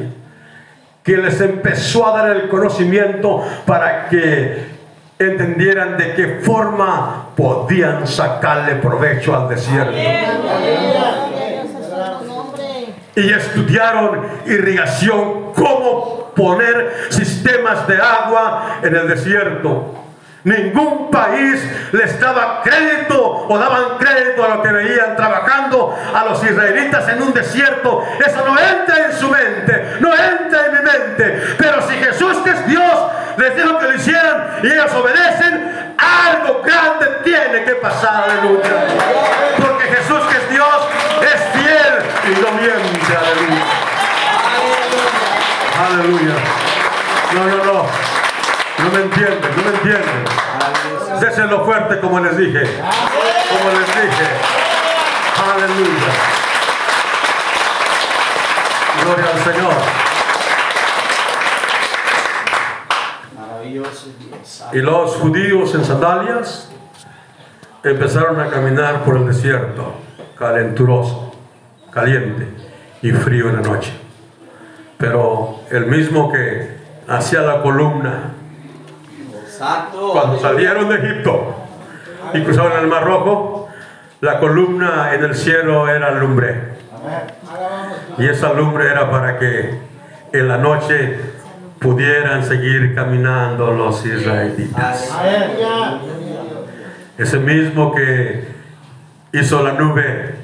que les empezó a dar el conocimiento para que entendieran de qué forma podían sacarle provecho al desierto. Gloria a Dios a su santo nombre. Y estudiaron irrigación, cómo poner sistemas de agua en el desierto. Ningún país les daba crédito o daban crédito a lo que veían trabajando a los israelitas en un desierto. Eso no entra en su mente, no entra en mi mente. Pero si Jesús, que es Dios, les dijo que lo hicieran y ellos obedecen, algo grande tiene que pasar, aleluya. Porque Jesús, que es Dios, es fiel y no miente, aleluya. Aleluya. No, no, no. No me entienden, no me entienden. Désenlo fuerte como les dije. Como les dije. Aleluya. Gloria al Señor. Maravilloso. Y los judíos en sandalias empezaron a caminar por el desierto, calenturoso, caliente y frío en la noche. Pero el mismo que hacía la columna cuando salieron de Egipto y cruzaron el Mar Rojo, la columna en el cielo era lumbre. Y esa lumbre era para que en la noche pudieran seguir caminando los israelitas. Ese mismo que hizo la nube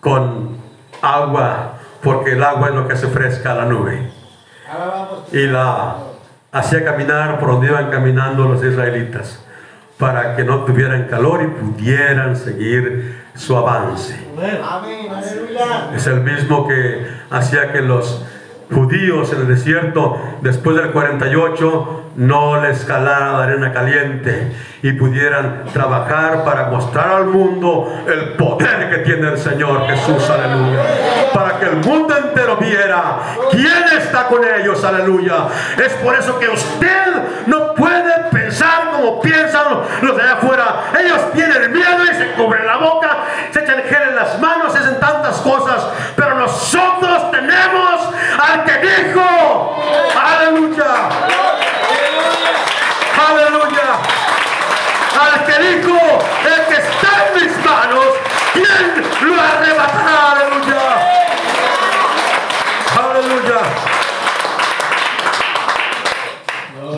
con agua, porque el agua es lo que se fresca a la nube. Tu Y la hacía caminar por donde iban caminando los israelitas, para que no tuvieran calor y pudieran seguir su avance. Es el mismo que hacía que los judíos en el desierto después del 48 no les calara la arena caliente y pudieran trabajar para mostrar al mundo el poder que tiene el Señor Jesús, aleluya. Para que el mundo entero viera quién está con ellos, aleluya. Es por eso que usted no puede pensar como piensan los de allá afuera. Ellos tienen miedo y se cubren la boca, se echan gel en las manos, hacen tantas cosas, pero nosotros tenemos al que dijo, aleluya. Aleluya. Al que dijo, el que está en mis manos, ¿quién lo arrebatará? Aleluya. Aleluya.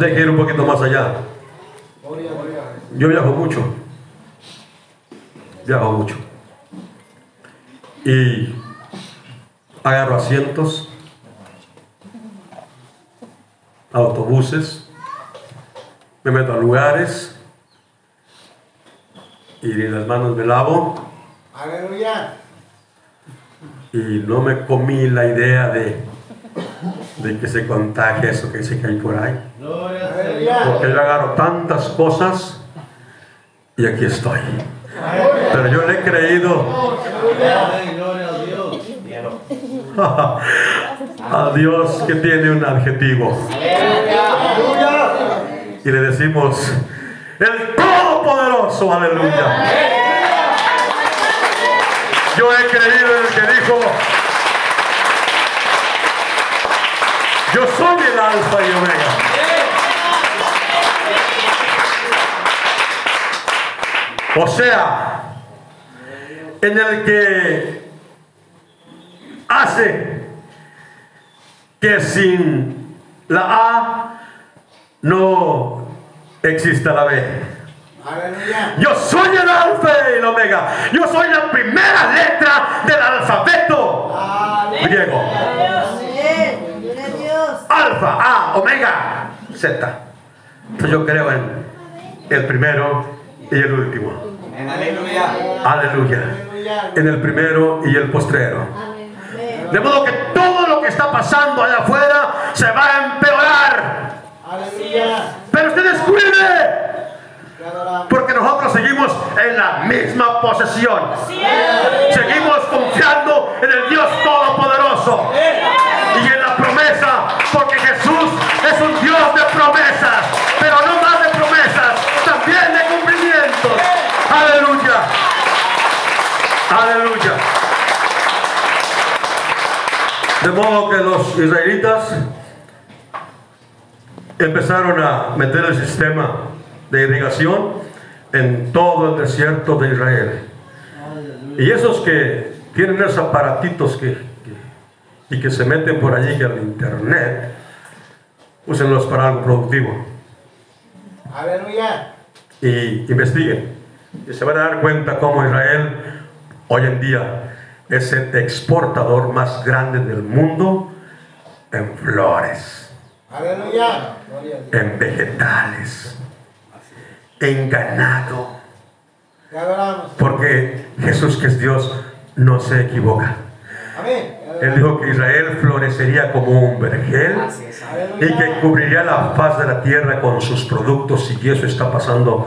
Deje ir un poquito más allá. Yo viajo mucho. Viajo mucho. Y agarro asientos, autobuses, me meto a lugares y las manos me lavo Aleluya. y no me comí la idea de, de que se contagie eso que dice que hay por ahí. Porque yo agarro tantas cosas y aquí estoy. Pero yo le he creído [laughs] a Dios que tiene un adjetivo. Y le decimos, el Todopoderoso, aleluya. Yo he creído en el que dijo, yo soy el alfa y omega. O sea, en el que hace que sin la A no exista la B. Yo soy el alfa y el omega. Yo soy la primera letra del alfabeto griego. Amén. Gloria a Dios. Alfa, A, omega, Z. Entonces yo creo en el primero y el último. Aleluya. Aleluya. En el primero y el postrero. De modo que todo lo que está pasando allá afuera se va a empeorar. Aleluya. Pero usted descuide. Porque nosotros seguimos en la misma posesión. Seguimos confiando en el Dios Todopoderoso. Y en la promesa. Promesas. Pero no más de promesas. También de cumplimientos. Aleluya. Aleluya. De modo que los israelitas empezaron a meter el sistema de irrigación en todo el desierto de Israel. Y esos que tienen esos aparatitos que, y que se meten por allí que al internet, úsenlos para algo productivo Aleluya. y investiguen. Y se van a dar cuenta cómo Israel hoy en día es el exportador más grande del mundo en flores, Aleluya. En vegetales, en ganado. Porque Jesús que es Dios no se equivoca. Amén. Él dijo que Israel florecería como un vergel y que cubriría la faz de la tierra con sus productos y eso está pasando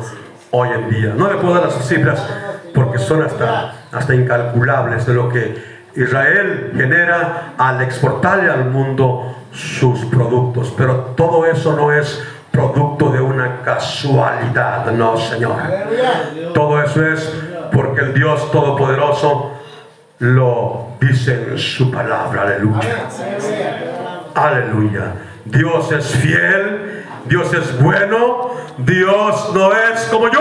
hoy en día. No le puedo dar las cifras porque son hasta, hasta incalculables de lo que Israel genera al exportarle al mundo sus productos. Pero todo eso no es producto de una casualidad, no Señor. Todo eso es porque el Dios Todopoderoso lo dice en su palabra. Aleluya. Aleluya. Dios es fiel, Dios es bueno, Dios no es como yo.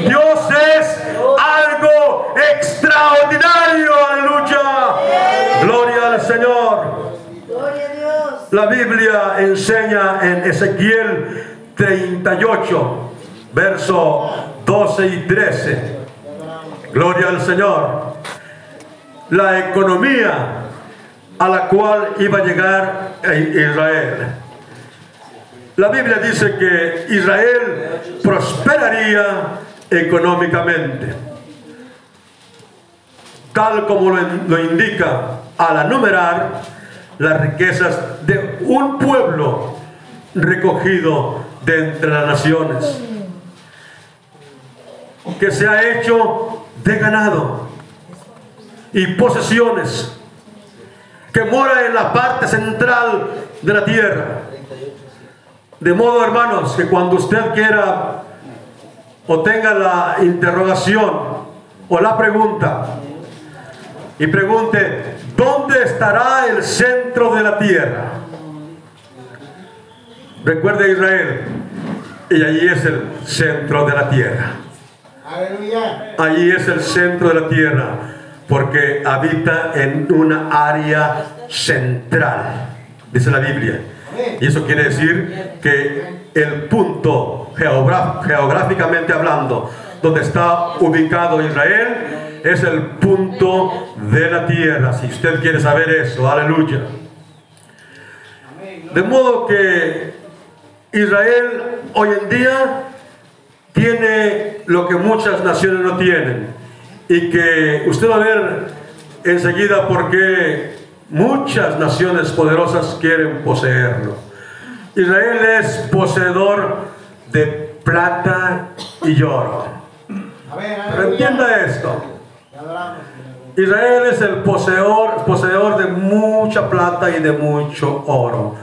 Dios es algo extraordinario. Aleluya. Gloria al Señor. La Biblia enseña en Ezequiel 38, verso 12 y 13. Gloria al Señor. La economía a la cual iba a llegar Israel. La Biblia dice que Israel prosperaría económicamente, tal como lo, lo indica al enumerar las riquezas de un pueblo recogido de entre las naciones, que se ha hecho de ganado y posesiones, que mora en la parte central de la tierra. De modo, hermanos, que cuando usted quiera o tenga la interrogación o la pregunta y pregunte, ¿dónde estará el centro de la tierra? Recuerde Israel, y allí es el centro de la tierra. Allí es el centro de la tierra, porque habita en una área central, dice la Biblia. Y eso quiere decir que el punto geográficamente hablando, donde está ubicado Israel, es el punto de la tierra. Si usted quiere saber eso, aleluya. De modo que Israel hoy en día tiene lo que muchas naciones no tienen y que usted va a ver enseguida por qué muchas naciones poderosas quieren poseerlo. Israel es poseedor de plata y oro. Pero entienda esto. Israel es el poseedor, poseedor de mucha plata y de mucho oro.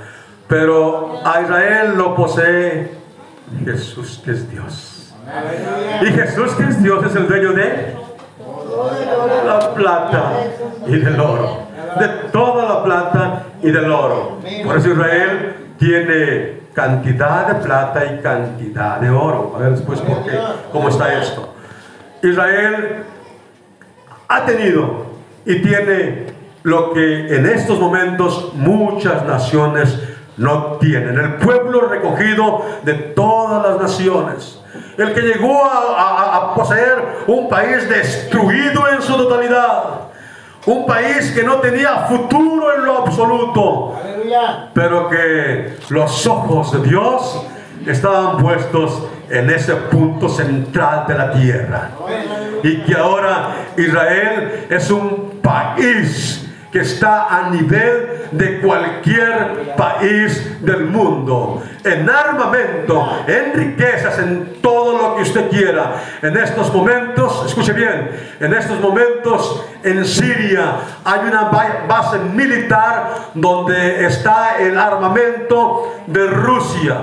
Pero a Israel lo posee Jesús que es Dios. Y Jesús que es Dios es el dueño de la plata y del oro. De toda la plata y del oro. Por eso Israel tiene cantidad de plata y cantidad de oro. A ver después por qué, cómo está esto. Israel ha tenido y tiene lo que en estos momentos muchas naciones no tienen. El pueblo recogido de todas las naciones. El que llegó a, a- a poseer un país destruido en su totalidad. Un país que no tenía futuro en lo absoluto Aleluya. pero que los ojos de Dios estaban puestos en ese punto central de la tierra. Y que ahora Israel es un país está a nivel de cualquier país del mundo. En armamento, en riquezas, en todo lo que usted quiera. En estos momentos, escuche bien, en estos momentos en Siria hay una ba- base militar donde está el armamento de Rusia.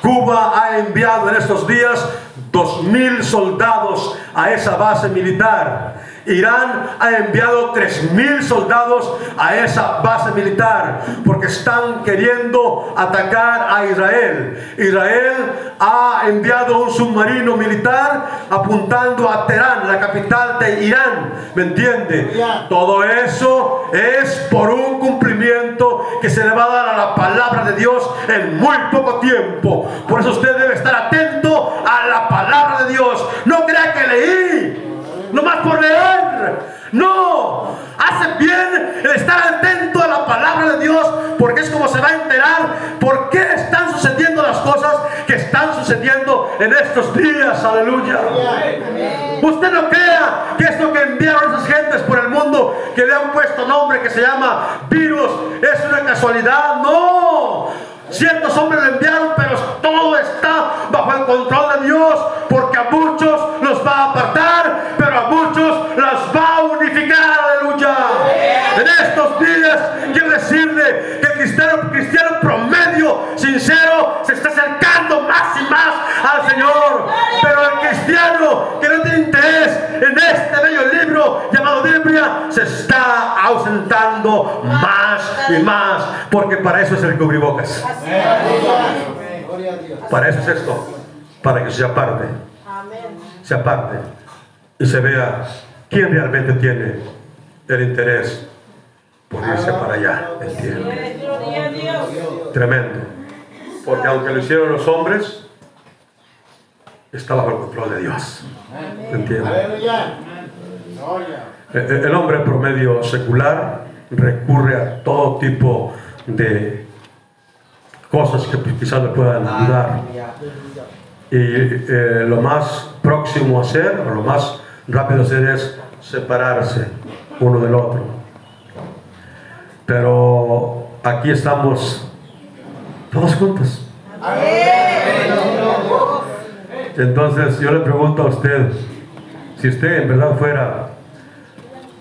Cuba ha enviado en estos días dos mil soldados a esa base militar. Irán ha enviado tres mil soldados a esa base militar porque están queriendo atacar a Israel. Israel ha enviado un submarino militar apuntando a Teherán, la capital de Irán. ¿Me entiende? Todo eso es por un cumplimiento que se le va a dar a la palabra de Dios en muy poco tiempo. Por eso usted debe estar atento a la palabra de Dios. No crea que leí, nomás por leer. No, hace bien el estar atento a la palabra de Dios porque es como se va a enterar por qué están sucediendo las cosas que están sucediendo en estos días. Aleluya. Usted no crea que esto que enviaron esas gentes por el mundo, que le han puesto nombre que se llama virus, es una casualidad. No. Ciertos hombres lo enviaron, pero todo está bajo el control de Dios, porque a muchos los va a apartar, pero a muchos los va a unificar. Aleluya. En estos días quiero decirle que cristiano, cristiano promedio, sincero, se está acercando más y más al Señor. Pero el cristiano que no tiene interés en este bello libro llamado Biblia se está ausentando más y más, porque para eso es el cubrebocas. Para eso es esto, para que se aparte, se aparte y se vea quién realmente tiene el interés por irse para allá. Tremendo. Porque aunque lo hicieron los hombres, está bajo el control de Dios. El, el- el hombre promedio secular recurre a todo tipo de cosas que pues, quizás le puedan ayudar. Y eh, lo más próximo a hacer, o lo más rápido a hacer es separarse uno del otro. Pero aquí estamos todos juntos. Entonces yo le pregunto a usted, si usted en verdad fuera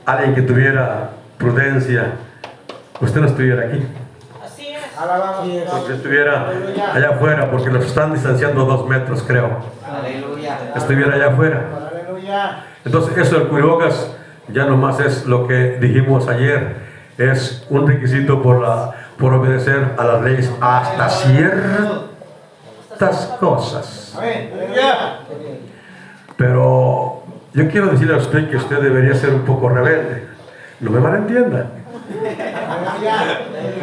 alguien que tuviera prudencia, usted no estuviera aquí. Porque estuviera allá afuera, porque nos están distanciando dos metros, creo. Aleluya. Estuviera allá afuera. Aleluya. Entonces, eso del cubrebocas ya nomás es lo que dijimos ayer. Es un requisito por, la, por obedecer a las leyes hasta ciertas cosas. Pero yo quiero decirle a usted que usted debería ser un poco rebelde. No me malentienda.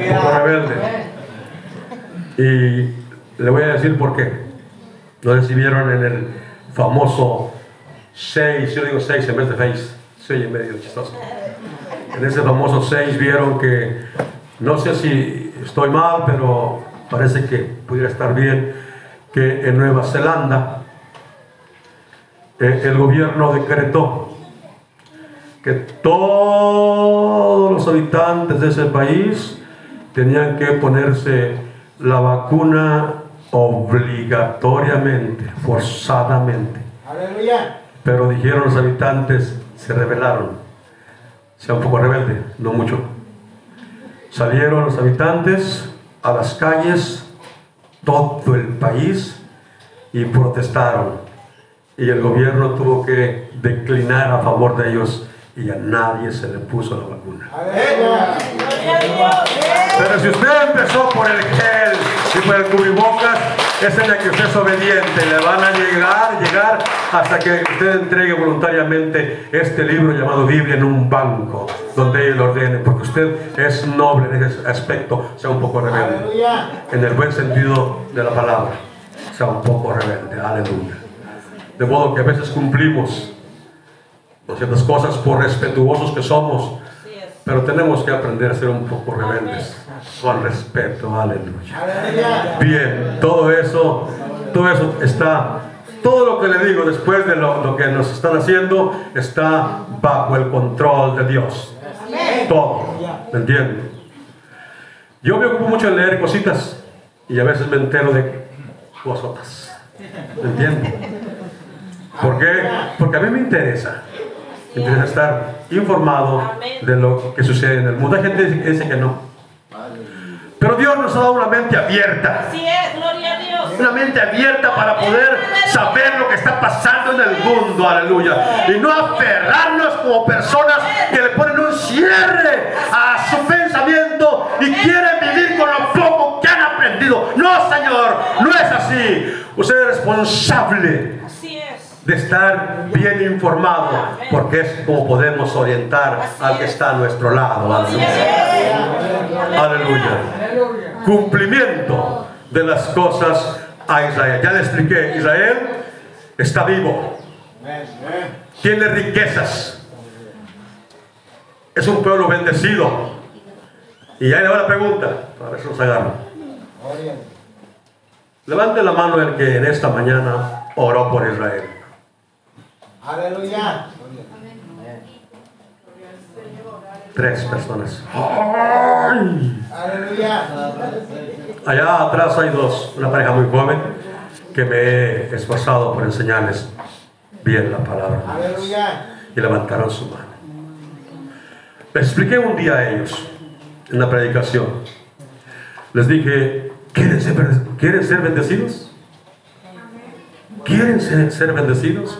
Un poco rebelde. Y le voy a decir por qué. Lo recibieron en el famoso 6, yo digo 6 en vez de face. Se oye medio chistoso. En ese famoso 6 vieron que, no sé si estoy mal, pero parece que pudiera estar bien, que en Nueva Zelanda eh, el gobierno decretó que todos los habitantes de ese país tenían que ponerse la vacuna obligatoriamente, forzadamente. Pero dijeron los habitantes, se rebelaron. Sea un poco rebelde, no mucho. Salieron los habitantes a las calles, todo el país, y protestaron. Y el gobierno tuvo que declinar a favor de ellos y a nadie se le puso la vacuna. Pero si usted empezó por el gel y por el cubrebocas, es en el que usted es obediente. Le van a llegar, llegar hasta que usted entregue voluntariamente este libro llamado Biblia en un banco donde ellos lo ordenen, porque usted es noble en ese aspecto, sea un poco rebelde. Aleluya. En el buen sentido de la palabra, sea un poco rebelde. Aleluya. De modo que a veces cumplimos con ciertas cosas por respetuosos que somos, pero tenemos que aprender a ser un poco rebeldes, con respeto, aleluya. Bien, todo eso, todo eso está, todo lo que le digo después de lo, lo que nos están haciendo, está bajo el control de Dios. Todo, ¿me entienden? Yo me ocupo mucho en leer cositas y a veces me entero de cosotas, ¿me entienden? ¿Por qué? Porque a mí me interesa. Me interesa estar informado de lo que sucede en el mundo. Hay gente que dice que no. Pero Dios nos ha dado una mente abierta. Así es. Gloria a Dios. Una mente abierta para poder saber lo que está pasando en el mundo, aleluya. Y no aferrarnos como personas que le ponen un cierre a su pensamiento y quieren vivir con lo poco que han aprendido. No, Señor, no es así. Usted es responsable. De estar bien informado, porque es como podemos orientar al que está a nuestro lado. Aleluya. Aleluya. Cumplimiento de las cosas a Israel. Ya le expliqué, Israel está vivo, tiene riquezas, es un pueblo bendecido. Y ahí le va la pregunta, para ver si nos agarra. Levante la mano el que en esta mañana oró por Israel. Aleluya. Tres personas. ¡Ay! Aleluya. Allá atrás hay dos, una pareja muy joven que me he esforzado por enseñarles bien la palabra. Aleluya. Y levantaron su mano. Les expliqué un día a ellos en la predicación. Les dije, ¿quieren ser, ¿quieren ser bendecidos? ¿Quieren ser, ser bendecidos?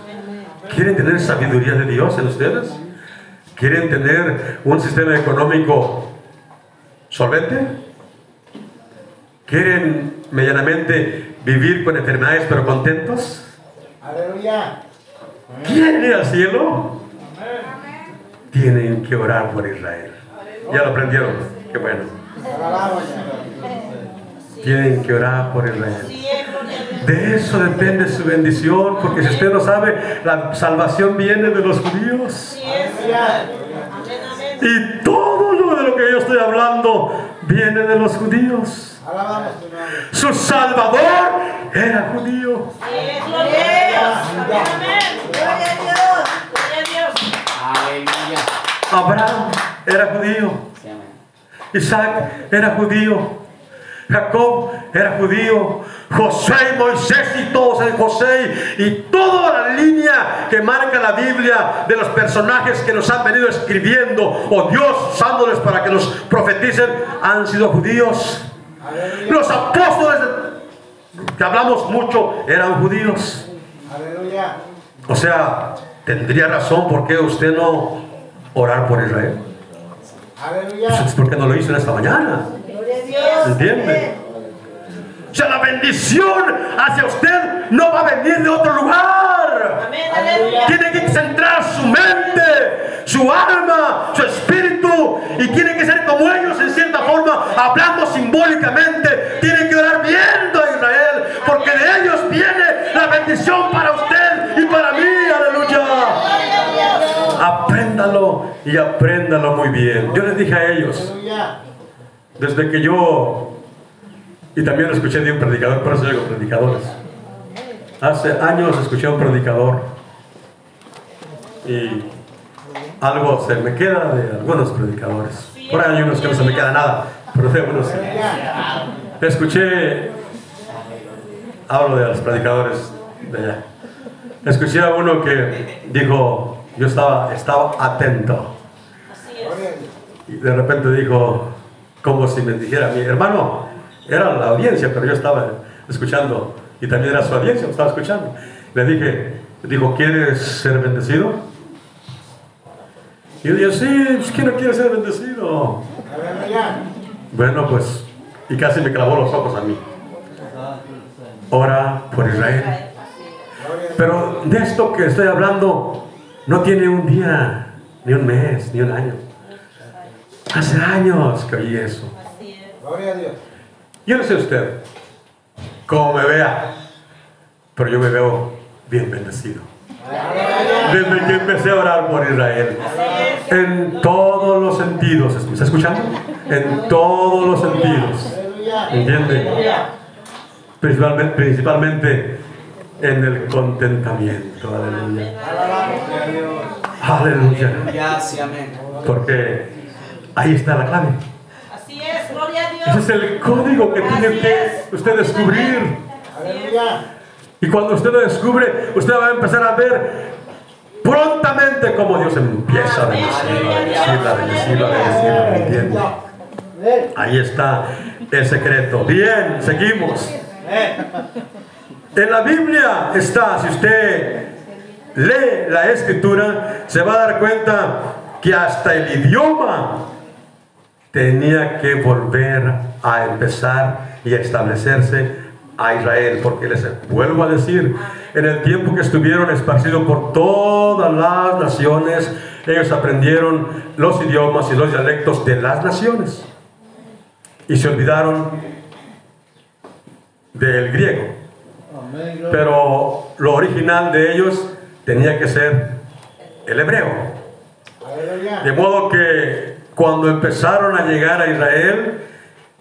¿Quieren tener sabiduría de Dios en ustedes? ¿Quieren tener un sistema económico solvente? ¿Quieren medianamente vivir con enfermedades pero contentos? Aleluya. ¿Quieren ir al cielo? Tienen que orar por Israel. Ya lo aprendieron. Qué bueno. Tienen que orar por Israel. De eso depende su bendición, porque si usted no sabe, la salvación viene de los judíos. Y todo lo de lo que yo estoy hablando viene de los judíos. Su Salvador era judío. Abraham era judío. Isaac era judío. Jacob era judío, José y Moisés y todos en José y toda la línea que marca la Biblia de los personajes que nos han venido escribiendo o Dios usándoles para que nos profeticen han sido judíos. Los apóstoles que hablamos mucho eran judíos. O sea, tendría razón por qué usted no orar por Israel. Pues, ¿Por qué no lo hizo en esta mañana? ¿Entiende? O sea, la bendición hacia usted no va a venir de otro lugar. Tiene que centrar su mente, su alma, su espíritu y tiene que ser como ellos en cierta forma, hablando simbólicamente. Tiene que orar viendo a Israel, porque de ellos viene la bendición para usted y para mí. Aleluya. Apréndalo y apréndalo muy bien. Yo les dije a ellos, Aleluya. Desde que yo, y también escuché de un predicador, por eso digo predicadores. Hace años escuché a un predicador y algo se me queda de algunos predicadores. Por ahí hay unos que no se me queda nada, pero de unos sí. Escuché, hablo de los predicadores de allá. Escuché a uno que dijo, yo estaba, estaba atento. Y de repente dijo, como si me dijera, mi hermano, era la audiencia, pero yo estaba escuchando, y también era su audiencia, me estaba escuchando. Le dije, dijo, ¿quieres ser bendecido? Y yo dije, sí, pues, ¿quién no quiere ser bendecido? Bueno, pues, y casi me clavó los ojos a mí. Ora por Israel. Pero de esto que estoy hablando, no tiene un día, ni un mes, ni un año. Hace años que oí eso. Así es. Gloria a Dios. Yo no sé usted cómo me vea, pero yo me veo bien bendecido. Desde que empecé a orar por Israel, en todos los sentidos, ¿me está escuchando? En todos los sentidos. ¿entiende? Principalmente, principalmente en el contentamiento, aleluya. Aleluya, porque ahí está la clave. Así es. Gloria a Dios. Ese es el código que tiene Así que es. usted descubrir. Y cuando usted lo descubre, usted va a empezar a ver prontamente cómo Dios empieza a bendecirlo, a bendecirlo, a bendecirlo, a bendecirlo, ¿me entiende? Ahí está el secreto. Bien, seguimos. En la Biblia está, si usted lee la escritura, se va a dar cuenta que hasta el idioma tenía que volver a empezar y a establecerse a Israel, porque les vuelvo a decir, en el tiempo que estuvieron esparcidos por todas las naciones, ellos aprendieron los idiomas y los dialectos de las naciones y se olvidaron del griego. Pero lo original de ellos tenía que ser el hebreo. De modo que cuando empezaron a llegar a Israel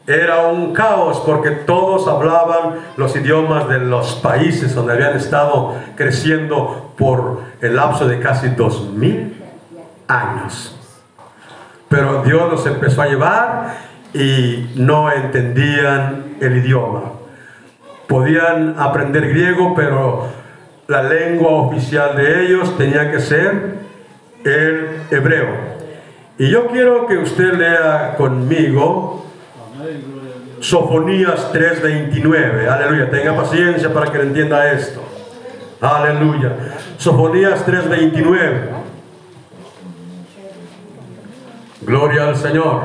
era un caos porque todos hablaban los idiomas de los países donde habían estado creciendo por el lapso de casi dos mil años. Pero Dios los empezó a llevar y no entendían el idioma. Podían aprender griego, pero la lengua oficial de ellos tenía que ser el hebreo. Y yo quiero que usted lea conmigo Sofonías 3:29. Aleluya. Tenga paciencia para que entienda esto. Aleluya. Sofonías 3:29. Gloria al Señor.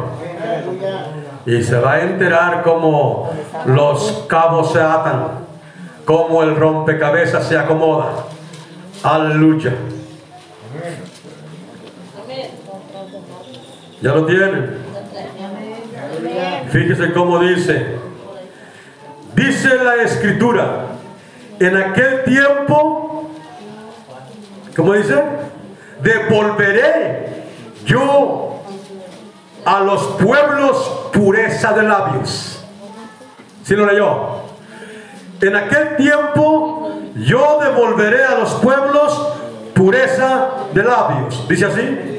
Y se va a enterar cómo los cabos se atan, cómo el rompecabezas se acomoda. Aleluya. ¿Ya lo tienen? Fíjese cómo dice. Dice la escritura, en aquel tiempo, ¿cómo dice? Devolveré yo a los pueblos pureza de labios. ¿Sí lo leyó? En aquel tiempo yo devolveré a los pueblos pureza de labios. ¿Dice así?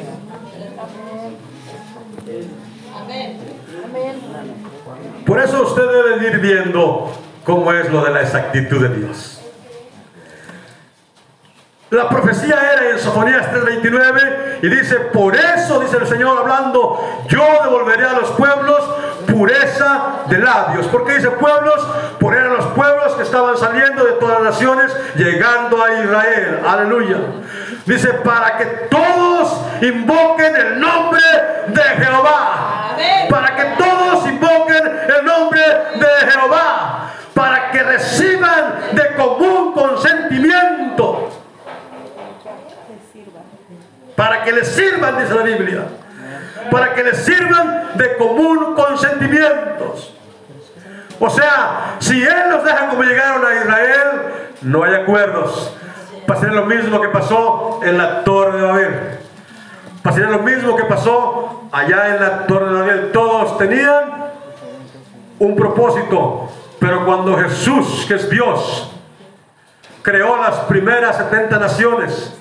Por eso usted debe ir viendo cómo es lo de la exactitud de Dios. La profecía era en Sofonías 3:29 y dice, por eso, dice el Señor hablando, yo devolveré a los pueblos pureza de labios. ¿Por qué dice pueblos? Porque eran los pueblos que estaban saliendo de todas las naciones, llegando a Israel. Aleluya. Dice, para que todos invoquen el nombre de Jehová. Para que todos el nombre de Jehová. Para que reciban de común consentimiento. Para que les sirvan, dice la Biblia. Para que les sirvan de común consentimientos. O sea, si Él los deja como llegaron a Israel, no hay acuerdos. Pasaría lo mismo que pasó en la Torre de Babel. Pasaría lo mismo que pasó allá en la Torre de Babel. Todos tenían un propósito. Pero cuando Jesús, que es Dios, creó las primeras 70 naciones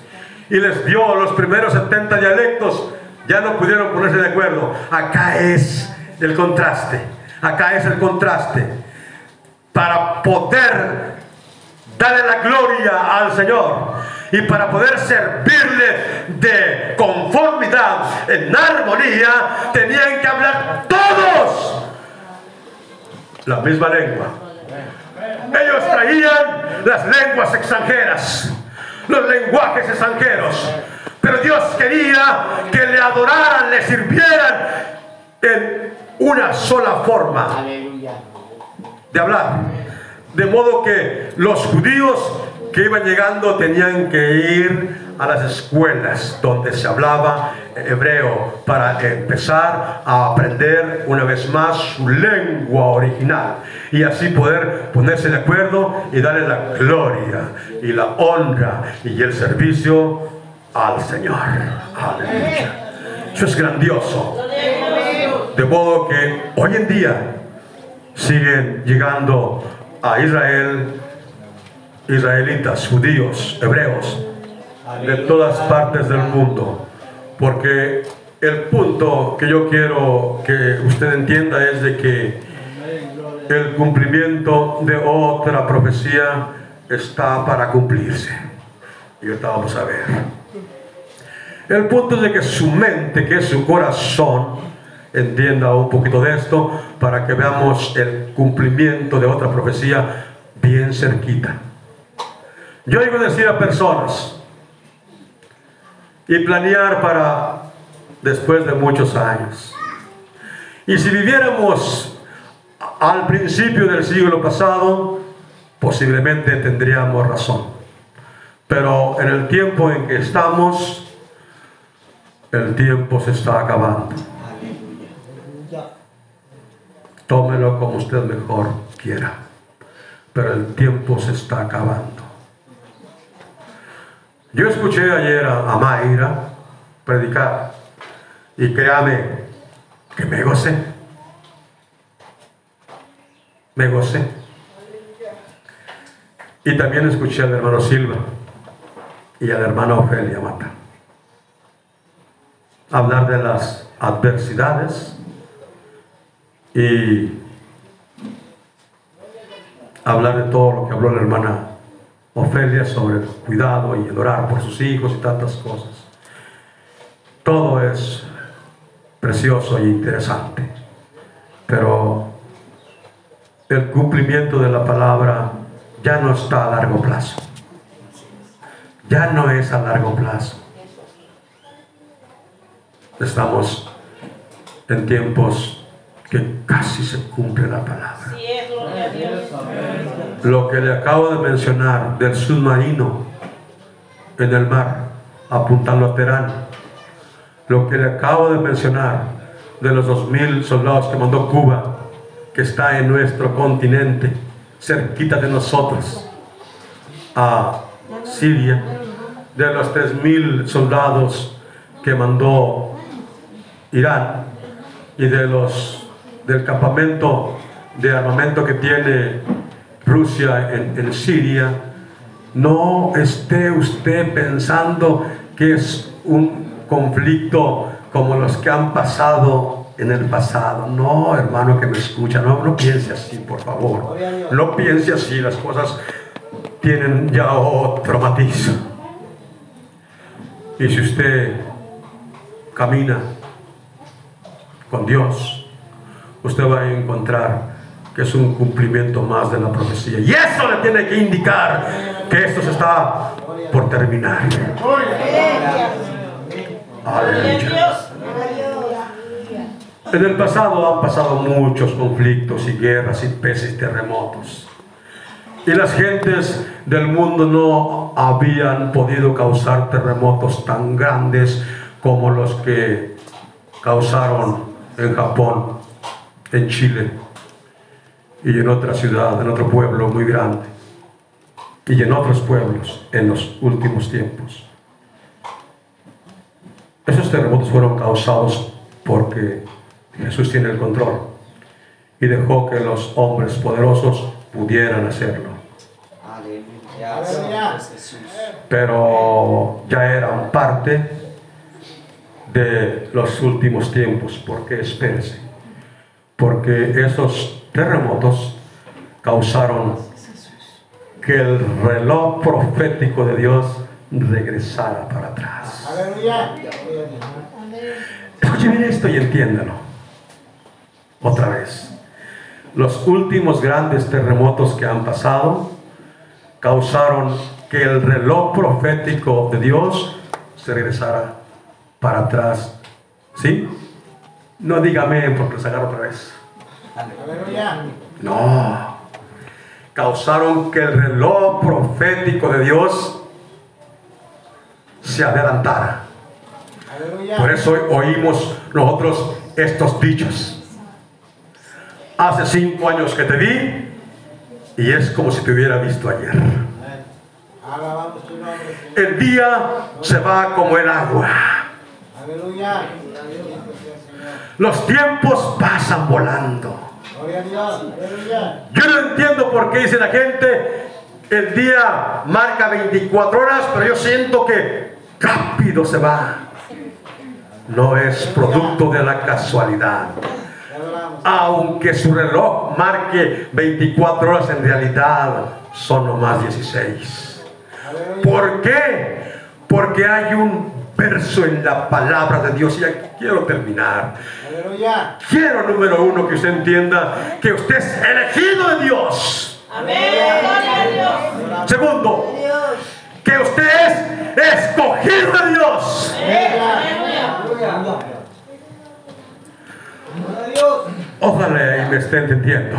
y les dio los primeros 70 dialectos, ya no pudieron ponerse de acuerdo. Acá es el contraste. Acá es el contraste. Para poder darle la gloria al Señor y para poder servirle de conformidad, en armonía, tenían que hablar todos la misma lengua. Ellos traían las lenguas extranjeras, los lenguajes extranjeros. Pero Dios quería que le adoraran, le sirvieran en una sola forma de hablar. De modo que los judíos que iban llegando tenían que ir a las escuelas donde se hablaba hebreo para empezar a aprender una vez más su lengua original y así poder ponerse de acuerdo y darle la gloria y la honra y el servicio al Señor. Eso es grandioso. De modo que hoy en día siguen llegando a Israel israelitas, judíos, hebreos, de todas partes del mundo. Porque el punto que yo quiero que usted entienda es de que el cumplimiento de otra profecía está para cumplirse. Y ahorita vamos a ver. El punto es de que su mente, que es su corazón, entienda un poquito de esto para que veamos el cumplimiento de otra profecía bien cerquita. Yo oigo decir a personas y planear para después de muchos años. Y si viviéramos al principio del siglo pasado, posiblemente tendríamos razón. Pero en el tiempo en que estamos, el tiempo se está acabando. Tómelo como usted mejor quiera. Pero el tiempo se está acabando. Yo escuché ayer a, a Mayra predicar y créame que me gocé. Me gocé. Y también escuché al hermano Silva y a la hermana Ofelia Mata hablar de las adversidades y hablar de todo lo que habló la hermana Ofelia sobre cuidado y el orar por sus hijos y tantas cosas. Todo es precioso e interesante, pero el cumplimiento de la palabra ya no está a largo plazo. Ya no es a largo plazo. Estamos en tiempos que casi se cumple la palabra. Así es, gloria a Dios. Lo que le acabo de mencionar del submarino en el mar, apuntando a Terán. Lo que le acabo de mencionar de los dos mil soldados que mandó Cuba, que está en nuestro continente, cerquita de nosotros, a Siria. De los tres mil soldados que mandó Irán y de los del campamento de armamento que tiene Rusia en, en Siria, no esté usted pensando que es un conflicto como los que han pasado en el pasado. No, hermano que me escucha, no, piense así, por favor. No piense así, las cosas tienen ya otro matiz. Y si usted camina con Dios, usted va a encontrar que es un cumplimiento más de la profecía. Y eso le tiene que indicar que esto se está por terminar. En el pasado han pasado muchos conflictos y guerras y peces y terremotos. Y las gentes del mundo no habían podido causar terremotos tan grandes como los que causaron en Japón, en Chile y en otra ciudad, en otro pueblo muy grande y en otros pueblos en los últimos tiempos. Esos terremotos fueron causados porque Jesús tiene el control y dejó que los hombres poderosos pudieran hacerlo. Pero ya eran parte de los últimos tiempos, porque espérense, porque esos terremotos causaron que el reloj profético de Dios regresara para atrás. Escuchen bien esto y entiéndalo. Otra vez. Los últimos grandes terremotos que han pasado causaron que el reloj profético de Dios se regresara para atrás. ¿Sí? No dígame porque los agarro otra vez. No. Causaron que el reloj profético de Dios se adelantara. Por eso oímos nosotros estos dichos. Hace cinco años que te vi y es como si te hubiera visto ayer. El día se va como el agua. Los tiempos pasan volando. Yo no entiendo por qué dice la gente, el día marca 24 horas, pero yo siento que rápido se va. No es producto de la casualidad. Aunque su reloj marque 24 horas, en realidad son nomás 16. Aleluya. ¿Por qué? Porque hay un verso en la palabra de Dios y ya quiero terminar. Aleluya. Quiero, número uno, que usted entienda que usted es elegido de Dios. Amén. Segundo, que usted es escogido de Dios. Ojalá y me esté entendiendo.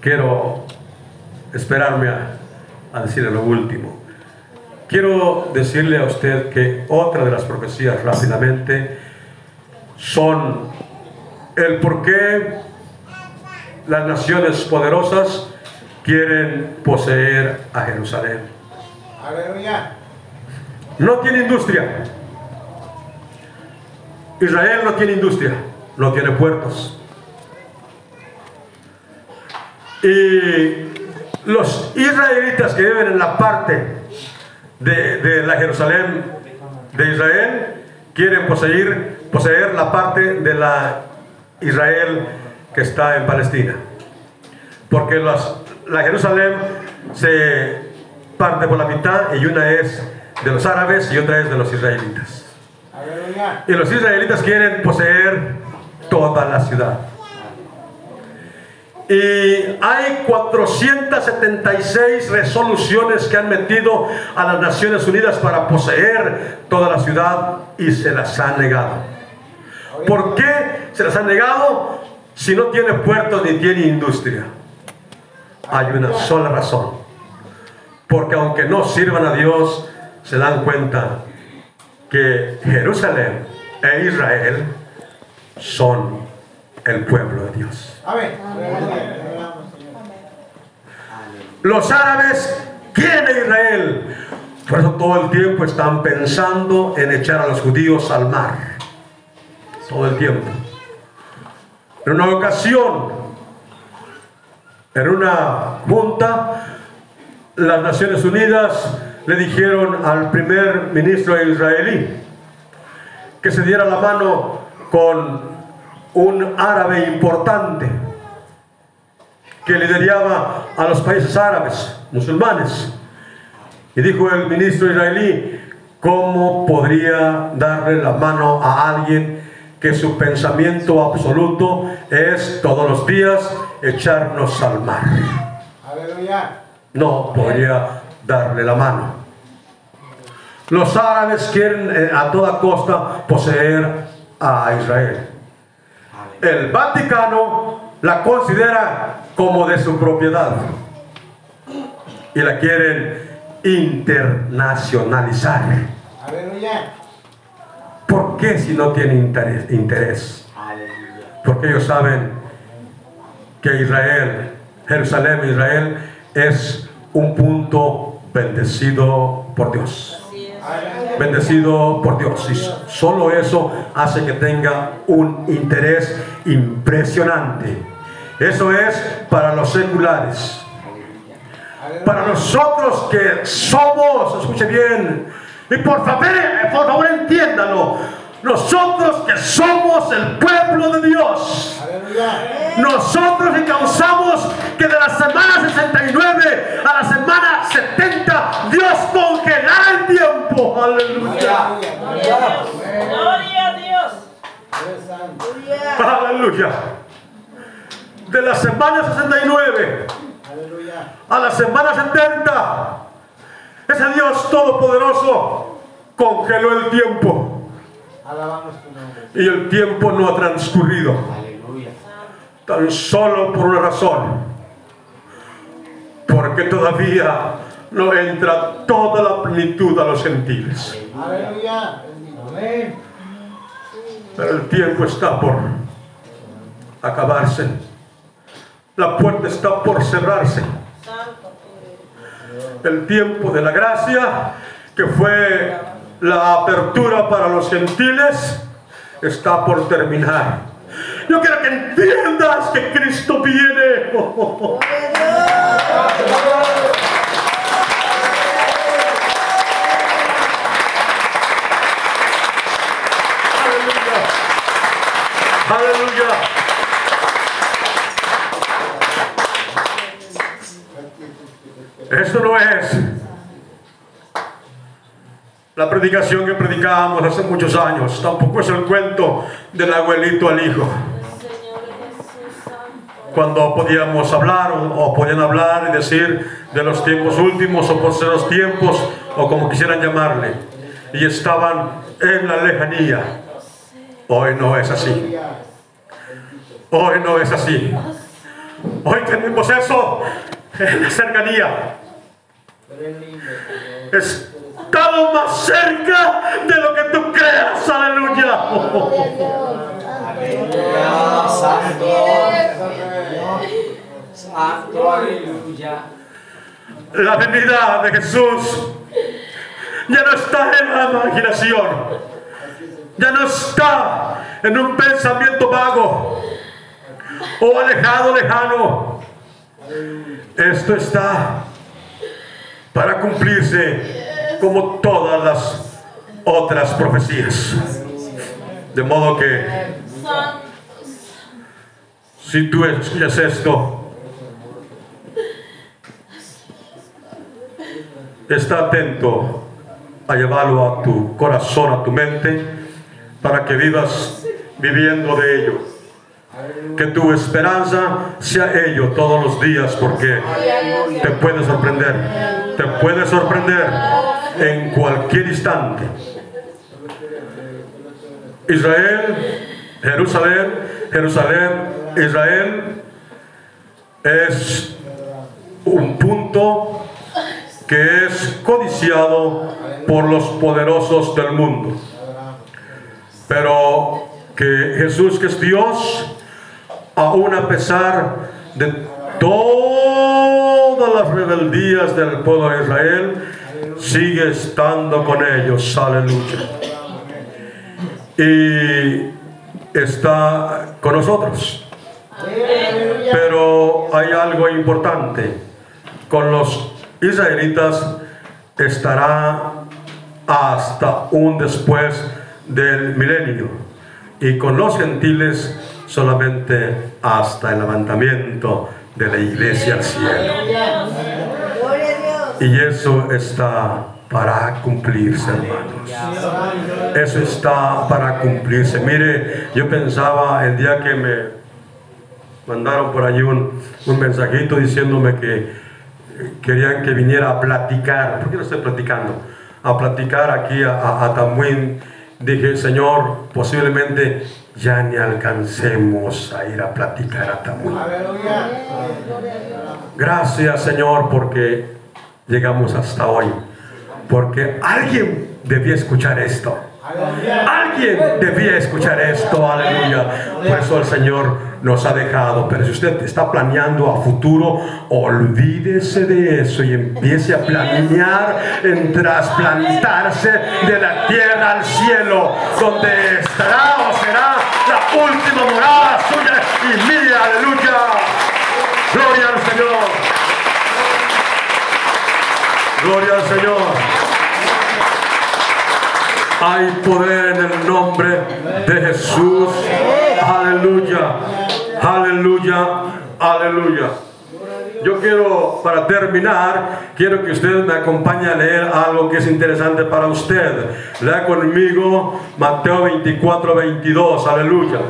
Quiero esperarme a, a decirle lo último. Quiero decirle a usted que otra de las profecías rápidamente son el por qué las naciones poderosas quieren poseer a Jerusalén. Aleluya. No tiene industria. Israel no tiene industria, no tiene puertos. Y los israelitas que viven en la parte de, de la Jerusalén de Israel quieren poseer, poseer la parte de la Israel que está en Palestina. Porque las- la Jerusalén se parte por la mitad y una es de los árabes y otra es de los israelitas. Y los israelitas quieren poseer toda la ciudad. Y hay 476 resoluciones que han metido a las Naciones Unidas para poseer toda la ciudad y se las han negado. ¿Por qué se las han negado si no tiene puertos ni tiene industria? Hay una sola razón. Porque aunque no sirvan a Dios, se dan cuenta que Jerusalén e Israel son el pueblo de Dios. Amén. Adoramos, Señor. Los árabes quieren a Israel. Por eso todo el tiempo están pensando en echar a los judíos al mar. Todo el tiempo. En una ocasión, en una junta, las Naciones Unidas le dijeron al primer ministro israelí que se diera la mano con un árabe importante que lideraba a los países árabes, musulmanes. Y dijo el ministro israelí, ¿cómo podría darle la mano a alguien que su pensamiento absoluto es todos los días echarnos al mar? No podría darle la mano. Los árabes quieren eh, a toda costa poseer a Israel. El Vaticano la considera como de su propiedad y la quieren internacionalizar. ¿Por qué si no tiene interés? Porque ellos saben que Israel, Jerusalén, Israel, es un punto bendecido por Dios. Así es. Bendecido por Dios. Y solo eso hace que tenga un interés impresionante. Eso es para los seculares. Para nosotros que somos, escuche bien, y por favor, por favor entiéndalo, nosotros que somos el pueblo de Dios, nosotros que causamos que de la semana 69 a la semana 70 Aleluya. De la semana 69 Aleluya. a la semana 70, ese Dios todopoderoso congeló el tiempo y el tiempo no ha transcurrido. Tan solo por una razón, porque todavía no entra toda la plenitud a los gentiles. Pero el tiempo está por acabarse. La puerta está por cerrarse. El tiempo de la gracia, que fue la apertura para los gentiles, está por terminar. Yo quiero que entiendas que Cristo viene. Aleluya. Aleluya. Esto no es la predicación que predicábamos hace muchos años. Tampoco es el cuento del abuelito al hijo. Cuando podíamos hablar o, podían hablar y decir de los tiempos últimos o por ser los tiempos o como quisieran llamarle. Y estaban en la lejanía. Hoy no es así. Hoy no es así. Hoy tenemos eso en la cercanía. Estamos más cerca de lo que tú creas. Aleluya. Aleluya. Santo. Santo. Aleluya. La venida de Jesús ya no está en la imaginación. Ya no está en un pensamiento vago o alejado, lejano. Esto está para cumplirse como todas las otras profecías. De modo que si tú escuchas esto, está atento a llevarlo a tu corazón, a tu mente, para que vivas viviendo de ello. Que tu esperanza sea ello todos los días, porque te puede sorprender, te puede sorprender en cualquier instante. Israel, Jerusalén, Jerusalén, Israel es un punto que es codiciado por los poderosos del mundo. Pero que Jesús, que es Dios, aún a pesar de todas las rebeldías del pueblo de Israel, sigue estando con ellos. Aleluya. Y está con nosotros. Pero hay algo importante. Con los israelitas estará hasta un después del milenio y con los gentiles solamente hasta el levantamiento de la iglesia al cielo. Y eso está para cumplirse, hermanos. Eso está para cumplirse. Mire, yo pensaba el día que me mandaron por allí un, un mensajito diciéndome que querían que viniera a platicar. ¿Por qué no estoy platicando? A platicar aquí a, a, a Tamuín. Dije, Señor, posiblemente ya ni alcancemos a ir a platicar a. Aleluya. Gracias Señor porque llegamos hasta hoy. Porque alguien debía escuchar esto. Alguien debía escuchar esto, aleluya. Por eso el Señor nos ha dejado. Pero si usted está planeando a futuro, olvídese de eso y empiece a planear en trasplantarse de la tierra al cielo, donde estará o será la última morada suya y mía, aleluya. Gloria al Señor. Gloria al Señor. Hay poder en el nombre de Jesús. Aleluya. Aleluya. Aleluya. Yo quiero, para terminar, quiero que usted me acompañe a leer algo que es interesante para usted. Lea conmigo Mateo 24, 22. Aleluya.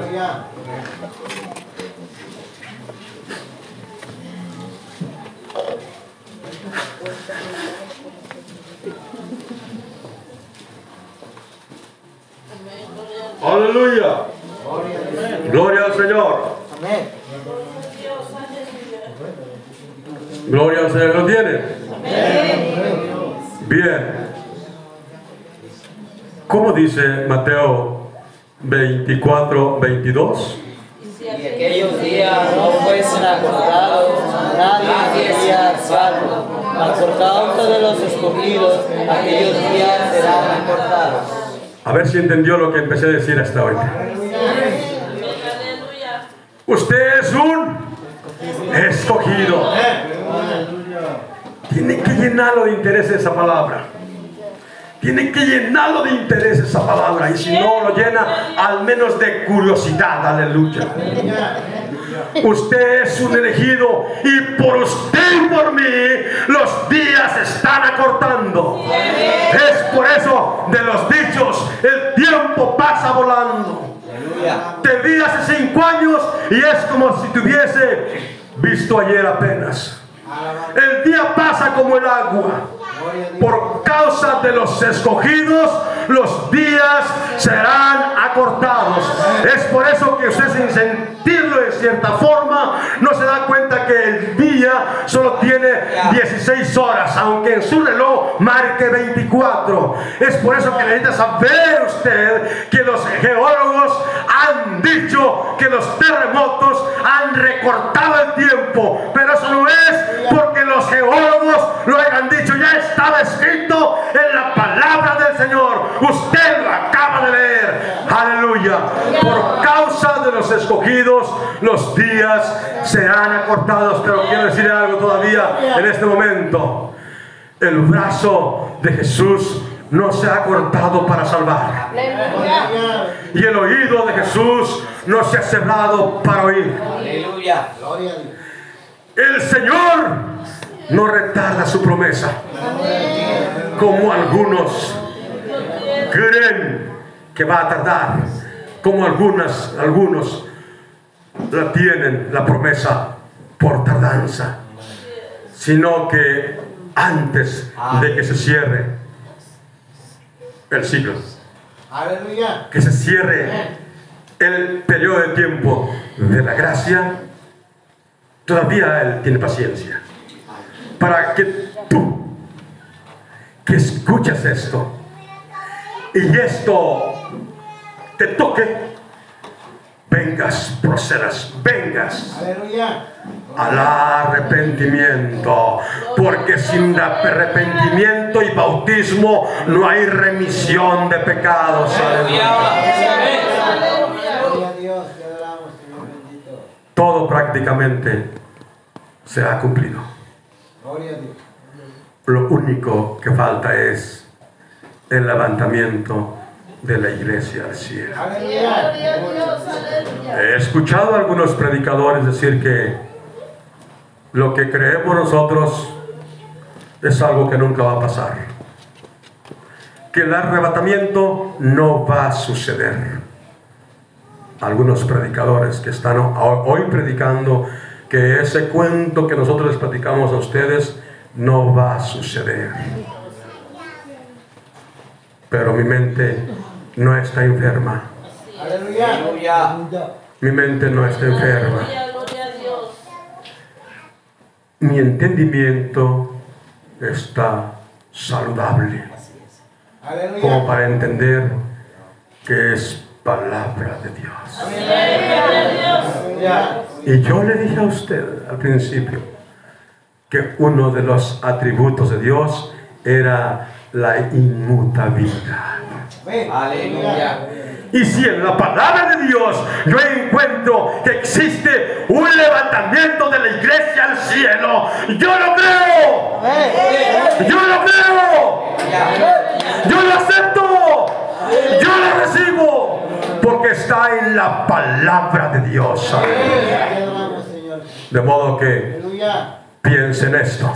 Aleluya. Gloria al Señor. Amén. Gloria al Señor. ¿Lo tiene? Bien. ¿Cómo dice Mateo 24, 22? Y aquellos días no fuesen acordados, nadie sería salvo. Mas por causa de los escogidos, aquellos días serán acordados. A ver si entendió lo que empecé a decir hasta ahorita. Usted es un escogido. Tiene que llenarlo de interés esa palabra. Tiene que llenarlo de interés esa palabra. Y si no lo llena, al menos de curiosidad. Aleluya. Usted es un elegido y por usted y por mí los días están acortando. Es por eso de los dichos, el tiempo pasa volando. Te vi hace cinco años y es como si te hubiese visto ayer apenas. El día pasa como el agua. Por causa de los escogidos, los días serán acortados. Es por eso que usted sin sentirlo de cierta forma, no se da cuenta que el día solo tiene 16 horas, aunque en su reloj marque 24. Es por eso que necesita saber usted que los geólogos han dicho que los terremotos han recortado el tiempo, pero eso no es porque los geólogos lo hayan dicho, ya estaba escrito en la palabra del Señor. Usted lo acaba de leer. Aleluya. Por causa de los escogidos, los días serán acortados. Pero quiero decir algo todavía en este momento. El brazo de Jesús no se ha cortado para salvar. Y el oído de Jesús no se ha cerrado para oír. El Señor no retarda su promesa, como algunos creen que va a tardar, como algunas, algunos la tienen la promesa por tardanza, sino que antes de que se cierre el siglo, que se cierre el periodo de tiempo de la gracia, todavía Él tiene paciencia. Para que tú, que escuchas esto, y esto te toque, vengas, procedas, vengas. Aleluya. Al arrepentimiento, porque sin arrepentimiento y bautismo no hay remisión de pecados. Todo prácticamente se ha cumplido. Lo único que falta es el levantamiento de la iglesia al cielo. He escuchado a algunos predicadores decir que lo que creemos nosotros es algo que nunca va a pasar. Que el arrebatamiento no va a suceder. Algunos predicadores que están ho- hoy predicando que ese cuento que nosotros les platicamos a ustedes no va a suceder. Pero mi mente no está enferma. Mi mente no está enferma. Aleluya, gloria a Dios. Mi entendimiento está saludable como para entender que es palabra de Dios. Y yo le dije a usted al principio que uno de los atributos de Dios era la inmutabilidad. Aleluya. Y si en la palabra de Dios yo encuentro que existe un levantamiento de la iglesia al cielo, yo lo creo. Yo lo creo. Yo lo acepto. Yo lo recibo. Porque está en la palabra de Dios. De modo que piensen esto.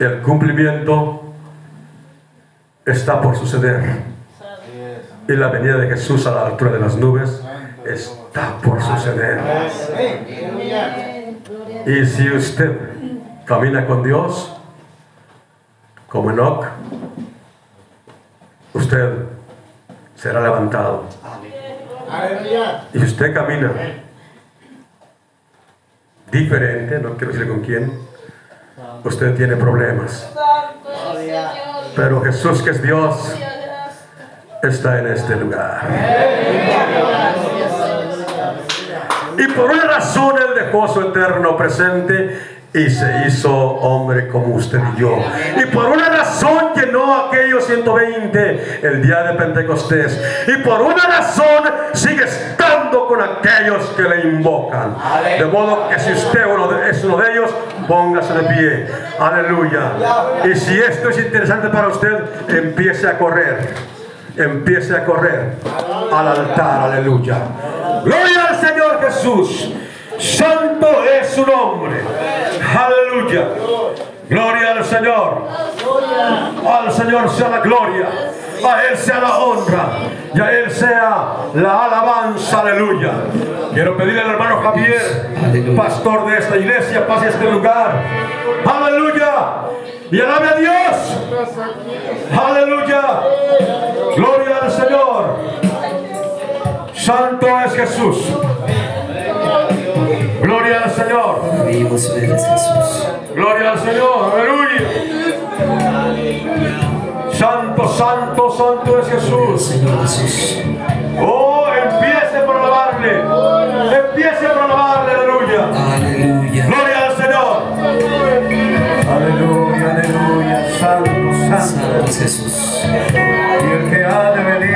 El cumplimiento está por suceder. Y la venida de Jesús a la altura de las nubes está por suceder. Y si usted camina con Dios, como Enoch, usted será levantado. Y si usted camina diferente, no quiero decir con quién, usted tiene problemas. Pero Jesús, que es Dios. Está en este lugar. Y por una razón Él dejó su eterno presente y se hizo hombre como usted y yo. Y por una razón llenó aquellos 120 el día de Pentecostés. Y por una razón sigue estando con aquellos que le invocan. De modo que si usted es uno de ellos, póngase de pie. Aleluya. Y si esto es interesante para usted, empiece a correr. Empiece a correr al altar. Aleluya. Gloria al Señor Jesús. Santo es su nombre. Aleluya. Gloria al Señor. Al Señor sea la gloria. A Él sea la honra. Y a Él sea la alabanza. Aleluya. Quiero pedirle al hermano Javier, pastor de esta iglesia, pase a este lugar. Aleluya. Y alabe a Dios. Aleluya. Gloria al Señor. Santo es Jesús. Gloria al Señor. Gloria al Señor. Aleluya. Santo, santo, santo es Jesús. Oh, empiece por alabarle. Empiece por alabarle. Aleluya. Santo es Jesús. Y el que ha de venir